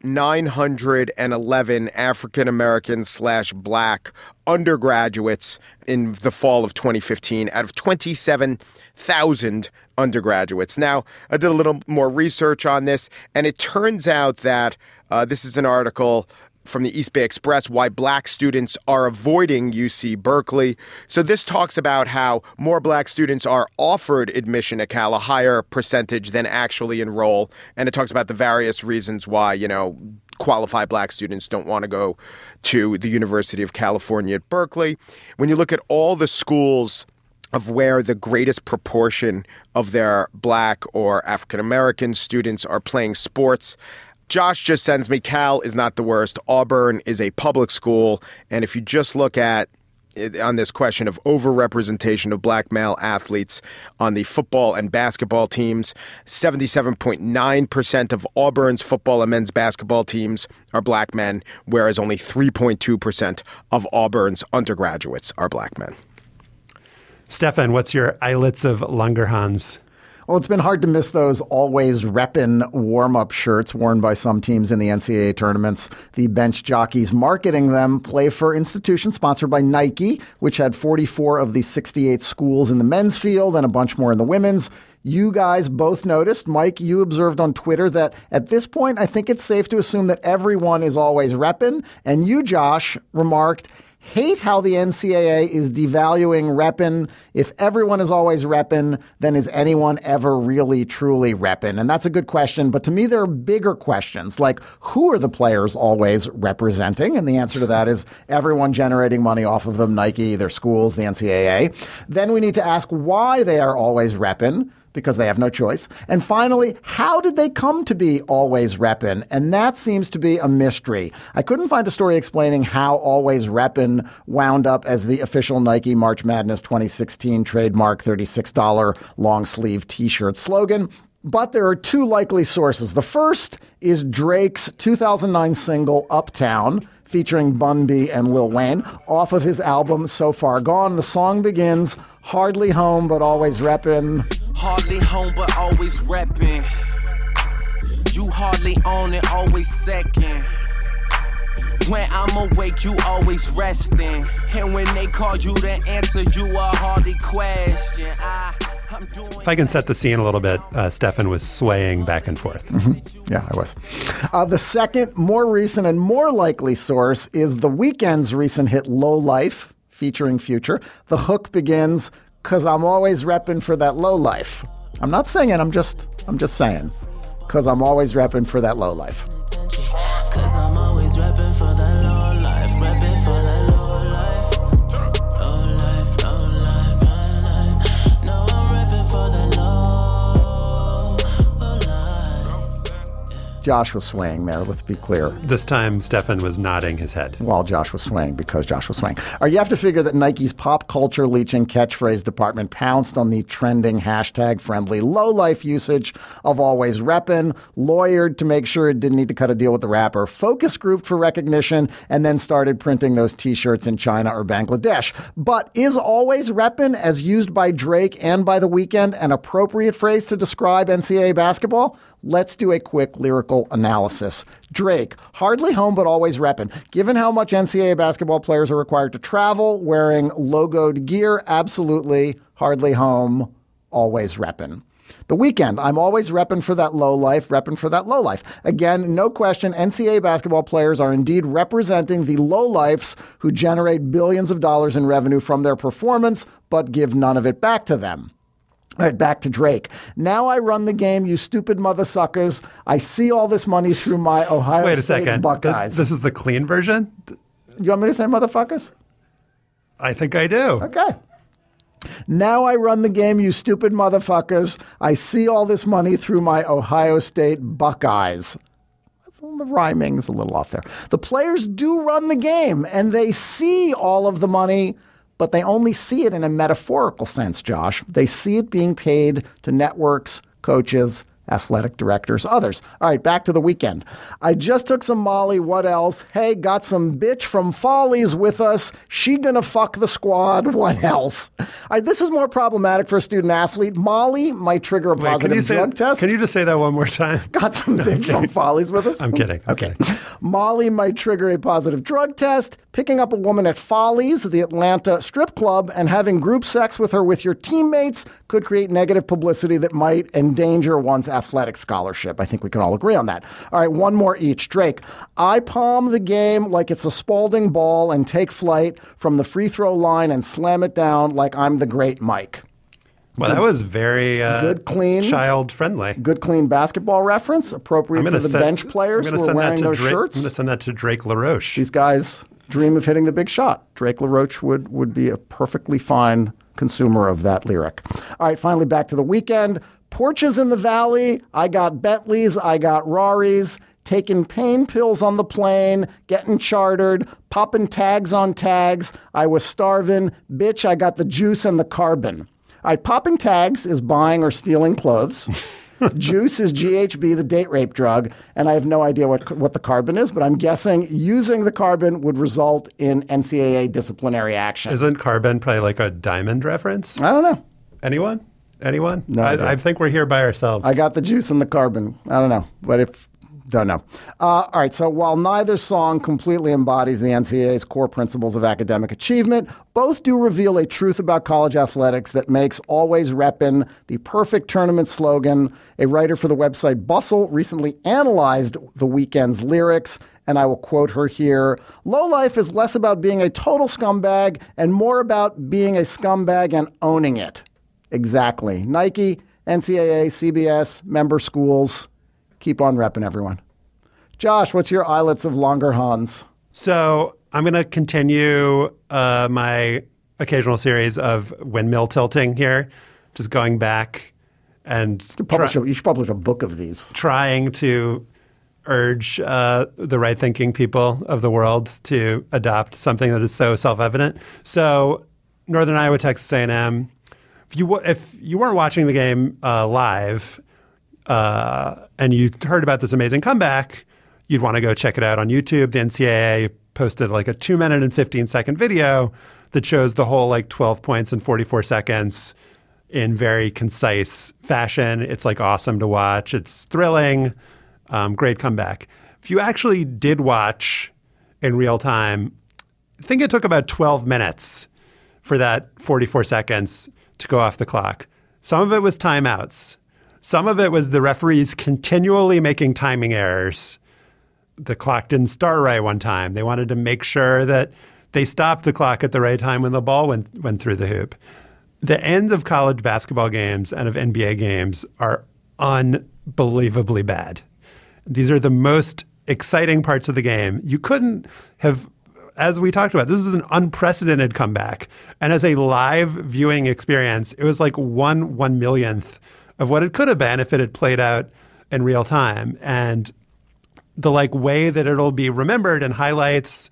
911 African American slash black undergraduates in the fall of 2015 out of 27,000 undergraduates. Now, I did a little more research on this, and it turns out that uh, this is an article from the East Bay Express why black students are avoiding UC Berkeley. So this talks about how more black students are offered admission at Cal, a higher percentage than actually enroll, and it talks about the various reasons why, you know, qualified black students don't want to go to the University of California at Berkeley. When you look at all the schools of where the greatest proportion of their black or African American students are playing sports. Josh just sends me Cal is not the worst. Auburn is a public school. And if you just look at on this question of overrepresentation of black male athletes on the football and basketball teams, 77.9% of Auburn's football and men's basketball teams are black men, whereas only 3.2% of Auburn's undergraduates are black men. Stefan, what's your islets of Langerhans? Well, it's been hard to miss those always reppin' warm up shirts worn by some teams in the NCAA tournaments. The bench jockeys marketing them play for institutions sponsored by Nike, which had 44 of the 68 schools in the men's field and a bunch more in the women's. You guys both noticed, Mike, you observed on Twitter that at this point, I think it's safe to assume that everyone is always reppin'. And you, Josh, remarked, hate how the NCAA is devaluing reppin. If everyone is always reppin, then is anyone ever really truly reppin? And that's a good question. But to me, there are bigger questions like who are the players always representing? And the answer to that is everyone generating money off of them Nike, their schools, the NCAA. Then we need to ask why they are always reppin because they have no choice. And finally, how did they come to be Always Reppin'? And that seems to be a mystery. I couldn't find a story explaining how Always Reppin' wound up as the official Nike March Madness 2016 trademark $36 long sleeve t shirt slogan. But there are two likely sources. The first is Drake's 2009 single Uptown, featuring Bun B and Lil Wayne, off of his album So Far Gone. The song begins hardly home, but always reppin'. Hardly home, but always reppin'. You hardly own it, always second. When I'm awake, you always resting. And when they call you to answer, you a hardly question. I, If I can set the scene a little bit, uh, Stefan was swaying back and forth. Yeah, I was. Uh, the second, more recent and more likely source is The Weeknd's recent hit Low Life, featuring Future. The hook begins, because I'm always repping for that low life. I'm not singing, I'm just, I'm just saying, because I'm always repping for that low life. Cause I'm always reppin' for that Josh was swaying there, let's be clear. This time, Stefan was nodding his head. While Josh was swaying, because Josh was swaying. Or you have to figure that Nike's pop culture leeching catchphrase department pounced on the trending hashtag friendly low life usage of always reppin', lawyered to make sure it didn't need to cut a deal with the rapper, focus grouped for recognition, and then started printing those t shirts in China or Bangladesh. But is always reppin', as used by Drake and by The Weeknd, an appropriate phrase to describe NCAA basketball? Let's do a quick lyrical analysis. Drake, hardly home but always reppin'. Given how much NCAA basketball players are required to travel wearing logoed gear, absolutely hardly home, always reppin'. The Weeknd, I'm always repping for that low life, repping for that low life. Again, no question, NCAA basketball players are indeed representing the low lifes who generate billions of dollars in revenue from their performance, but give none of it back to them. All right, back to Drake. Now I run the game, you stupid mother suckers. I see all this money through my Ohio State. Wait a State second. Th- Buckeyes. This is the clean version? You want me to say motherfuckers? I think I do. Okay. Now I run the game, you stupid motherfuckers. I see all this money through my Ohio State Buckeyes. The rhyming's a little off there. The players do run the game and they see all of the money, but they only see it in a metaphorical sense, Josh. They see it being paid to networks, coaches, athletic directors, others. All right, back to the Weeknd. I just took some Molly. What else? Hey, got some bitch from Follies with us. She gonna fuck the squad. What else? All right, this is more problematic for a student athlete. Molly might trigger a Wait, can positive say? drug test. Can you just say that one more time? Got some bitch from Follies with us? I'm kidding. Okay. Molly might trigger a positive drug test. Picking up a woman at Follies, the Atlanta strip club, and having group sex with her with your teammates could create negative publicity that might endanger one's athletic scholarship. I think we can all agree on that. All right, one more each. Drake, I palm the game like it's a Spalding ball and take flight from the free throw line and slam it down like I'm the great Mike. Well, that was very uh, Good, clean. child friendly. Good, clean basketball reference, appropriate for the bench players who are wearing those Drake, shirts. I'm going to send that to Drake LaRoche. These guys dream of hitting the big shot. Drake LaRoche would, would be a perfectly fine consumer of that lyric. All right, finally back to the Weeknd. Porsches in the Valley. I got Bentleys. I got Raris. Taking pain pills on the plane, getting chartered, popping tags on tags. I was starving. Bitch, I got the juice and the carbon. All right, popping tags is buying or stealing clothes. Juice is GHB, the date rape drug, and I have no idea what what the carbon is, but I'm guessing using the carbon would result in NCAA disciplinary action. Isn't carbon probably like a diamond reference? I don't know. Anyone? Anyone? No. I, I think we're here by ourselves. I got the juice and the carbon. I don't know, but if don't know. Uh, all right. So while neither song completely embodies the NCAA's core principles of academic achievement, both do reveal a truth about college athletics that makes always reppin' the perfect tournament slogan. A writer for the website Bustle recently analyzed the Weeknd's lyrics. And I will quote her here Low life is less about being a total scumbag and more about being a scumbag and owning it. Exactly. Nike, NCAA, CBS, member schools. Keep on repping everyone. Josh, what's your islets of Langerhans? So I'm going to continue uh, my occasional series of windmill tilting here, just going back and You, publish a, you should publish a book of these. trying to urge uh, the right thinking people of the world to adopt something that is so self evident. So, Northern Iowa, Texas A&M. If you if you weren't watching the game uh, live uh, and you heard about this amazing comeback, you'd want to go check it out on YouTube. The NCAA posted like a two minute and 15 second video that shows the whole like 12 points in 44 seconds in very concise fashion. It's like awesome to watch. It's thrilling. Um, great comeback. If you actually did watch in real time, I think it took about 12 minutes for that 44 seconds to go off the clock. Some of it was timeouts. Some of it was the referees continually making timing errors. The clock didn't start right one time. They wanted to make sure that they stopped the clock at the right time when the ball went, went through the hoop. The ends of college basketball games and of NBA games are unbelievably bad. These are the most exciting parts of the game. You couldn't have, as we talked about, this is an unprecedented comeback. And as a live viewing experience, it was like one one millionth of what it could have been if it had played out in real time. And the like way that it'll be remembered and highlights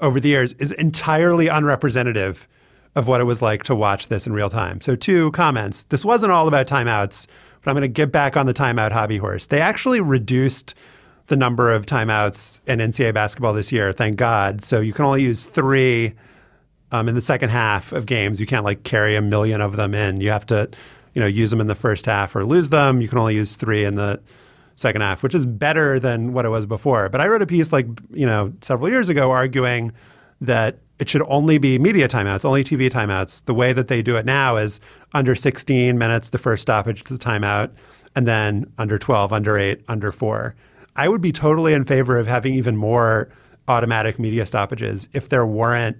over the years is entirely unrepresentative of what it was like to watch this in real time. So, two comments. This wasn't all about timeouts, but I'm going to get back on the timeout hobby horse. They actually reduced the number of timeouts in NCAA basketball this year, thank God. So, you can only use three um, in the second half of games. You can't like carry a million of them in. You have to, you know, use them in the first half or lose them. You can only use three in the second half, which is better than what it was before. But I wrote a piece like, you know, several years ago arguing that it should only be media timeouts, only TV timeouts. The way that they do it now is under 16 minutes, the first stoppage is timeout, and then under 12, under 8, under 4. I would be totally in favor of having even more automatic media stoppages if there weren't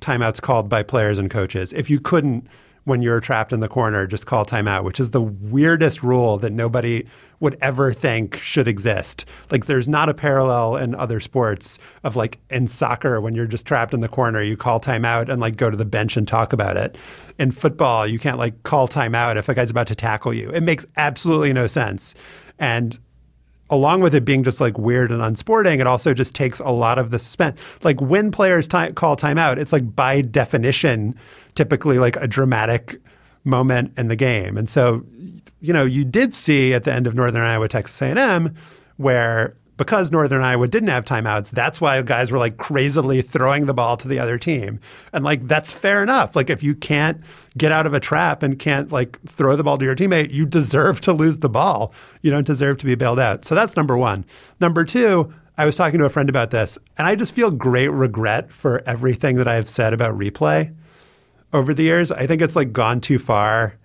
timeouts called by players and coaches. If you couldn't when you're trapped in the corner, just call timeout, which is the weirdest rule that nobody would ever think should exist. Like there's not a parallel in other sports of like in soccer when you're just trapped in the corner, you call timeout and like go to the bench and talk about it. In football, you can't like call timeout if a guy's about to tackle you. It makes absolutely no sense. And along with it being just like weird and unsporting, it also just takes a lot of the suspense. Like when players call timeout, it's like by definition, typically like a dramatic moment in the game. And so, you know, you did see at the end of Northern Iowa, Texas A&M, where because Northern Iowa didn't have timeouts, that's why guys were like crazily throwing the ball to the other team. And like that's fair enough. Like if you can't get out of a trap and can't like throw the ball to your teammate, you deserve to lose the ball. You don't deserve to be bailed out. So that's number 1. Number 2, I was talking to a friend about this, and I just feel great regret for everything that I've said about replay over the years. I think it's like gone too far.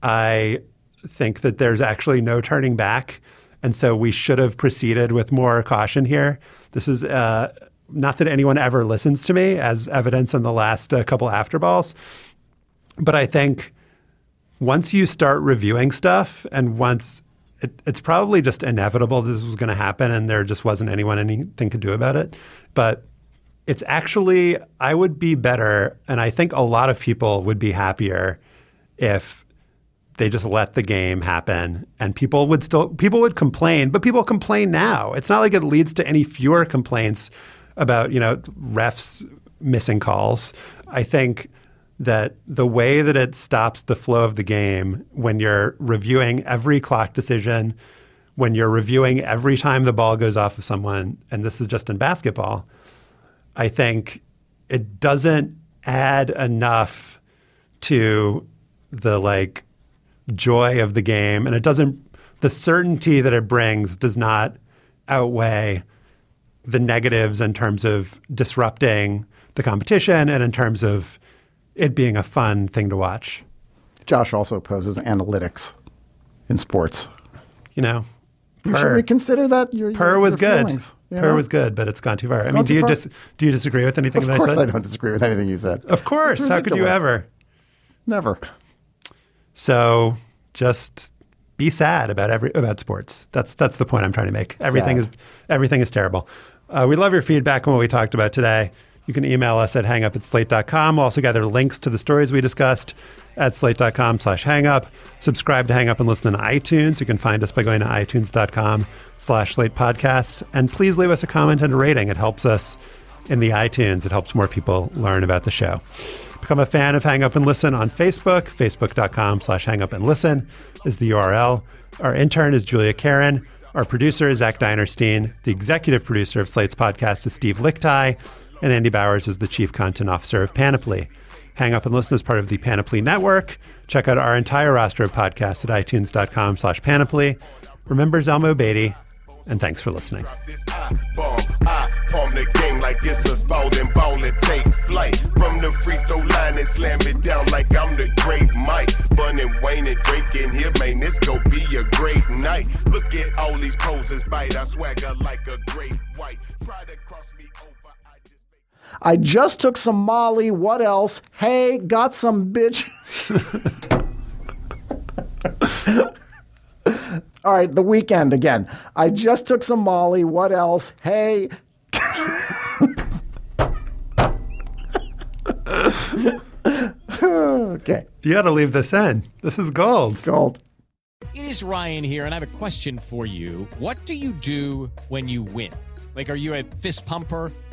I think that there's actually no turning back. And so we should have proceeded with more caution here. This is uh, not that anyone ever listens to me, as evidence in the last uh, couple after balls. But I think once you start reviewing stuff and once it, it's probably just inevitable this was going to happen and there just wasn't anyone anything to do about it. But it's actually, I would be better, and I think a lot of people would be happier if they just let the game happen and people would still people would complain but people complain now. It's not like it leads to any fewer complaints about you know refs missing calls. I think that the way that it stops the flow of the game when you're reviewing every clock decision when you're reviewing every time the ball goes off of someone and this is just in basketball i think it doesn't add enough to the like joy of the game and it doesn't the certainty that it brings does not outweigh the negatives in terms of disrupting the competition and in terms of it being a fun thing to watch. Josh also opposes analytics in sports. You know, Should we consider that your, Per your- was your good. feelings, Per know? was good, but it's gone too far. I mean, do you dis- do you disagree with anything Of that course, I said? I don't disagree with anything you said. Of course. How could you ever? Never. So just be sad about every about sports. That's that's the point I'm trying to make. Everything Sad. is everything is terrible. Uh, we love your feedback on what we talked about today. You can email us at hangup at slate.com. We'll also gather links to the stories we discussed at slate.com slash hangup. Subscribe to Hang Up and listen on iTunes. You can find us by going to itunes.com slash slate podcasts. And please leave us a comment and a rating. It helps us in the iTunes. It helps more people learn about the show. Become a fan of Hang Up and Listen on Facebook. Facebook.com slash hang up and listen is the URL. Our intern is Julia Karen. Our producer is Zach Dinerstein. The executive producer of Slate's podcast is Steve Lickteig. And Andy Bowers is the chief content officer of Panoply. Hang Up and Listen is part of the Panoply Network. Check out our entire roster of podcasts at itunes.com slash panoply. Remember Zelmo Beaty, and thanks for listening. Palm the game like it's a spalding ball and take flight. From the free throw line and slam it down like I'm the great Mike. And Wayne and Drake in here, man, this gon' be a great night. Look at all these poses bite, I swagger like a great white. Try to cross me over. I just took some Molly. What else? Hey, got some bitch. All right, the weekend again. I just took some Molly. What else? Hey. Okay. You got to leave this in. This is gold. Gold. It is Ryan here, and I have a question for you. What do you do when you win? Like, are you a fist pumper?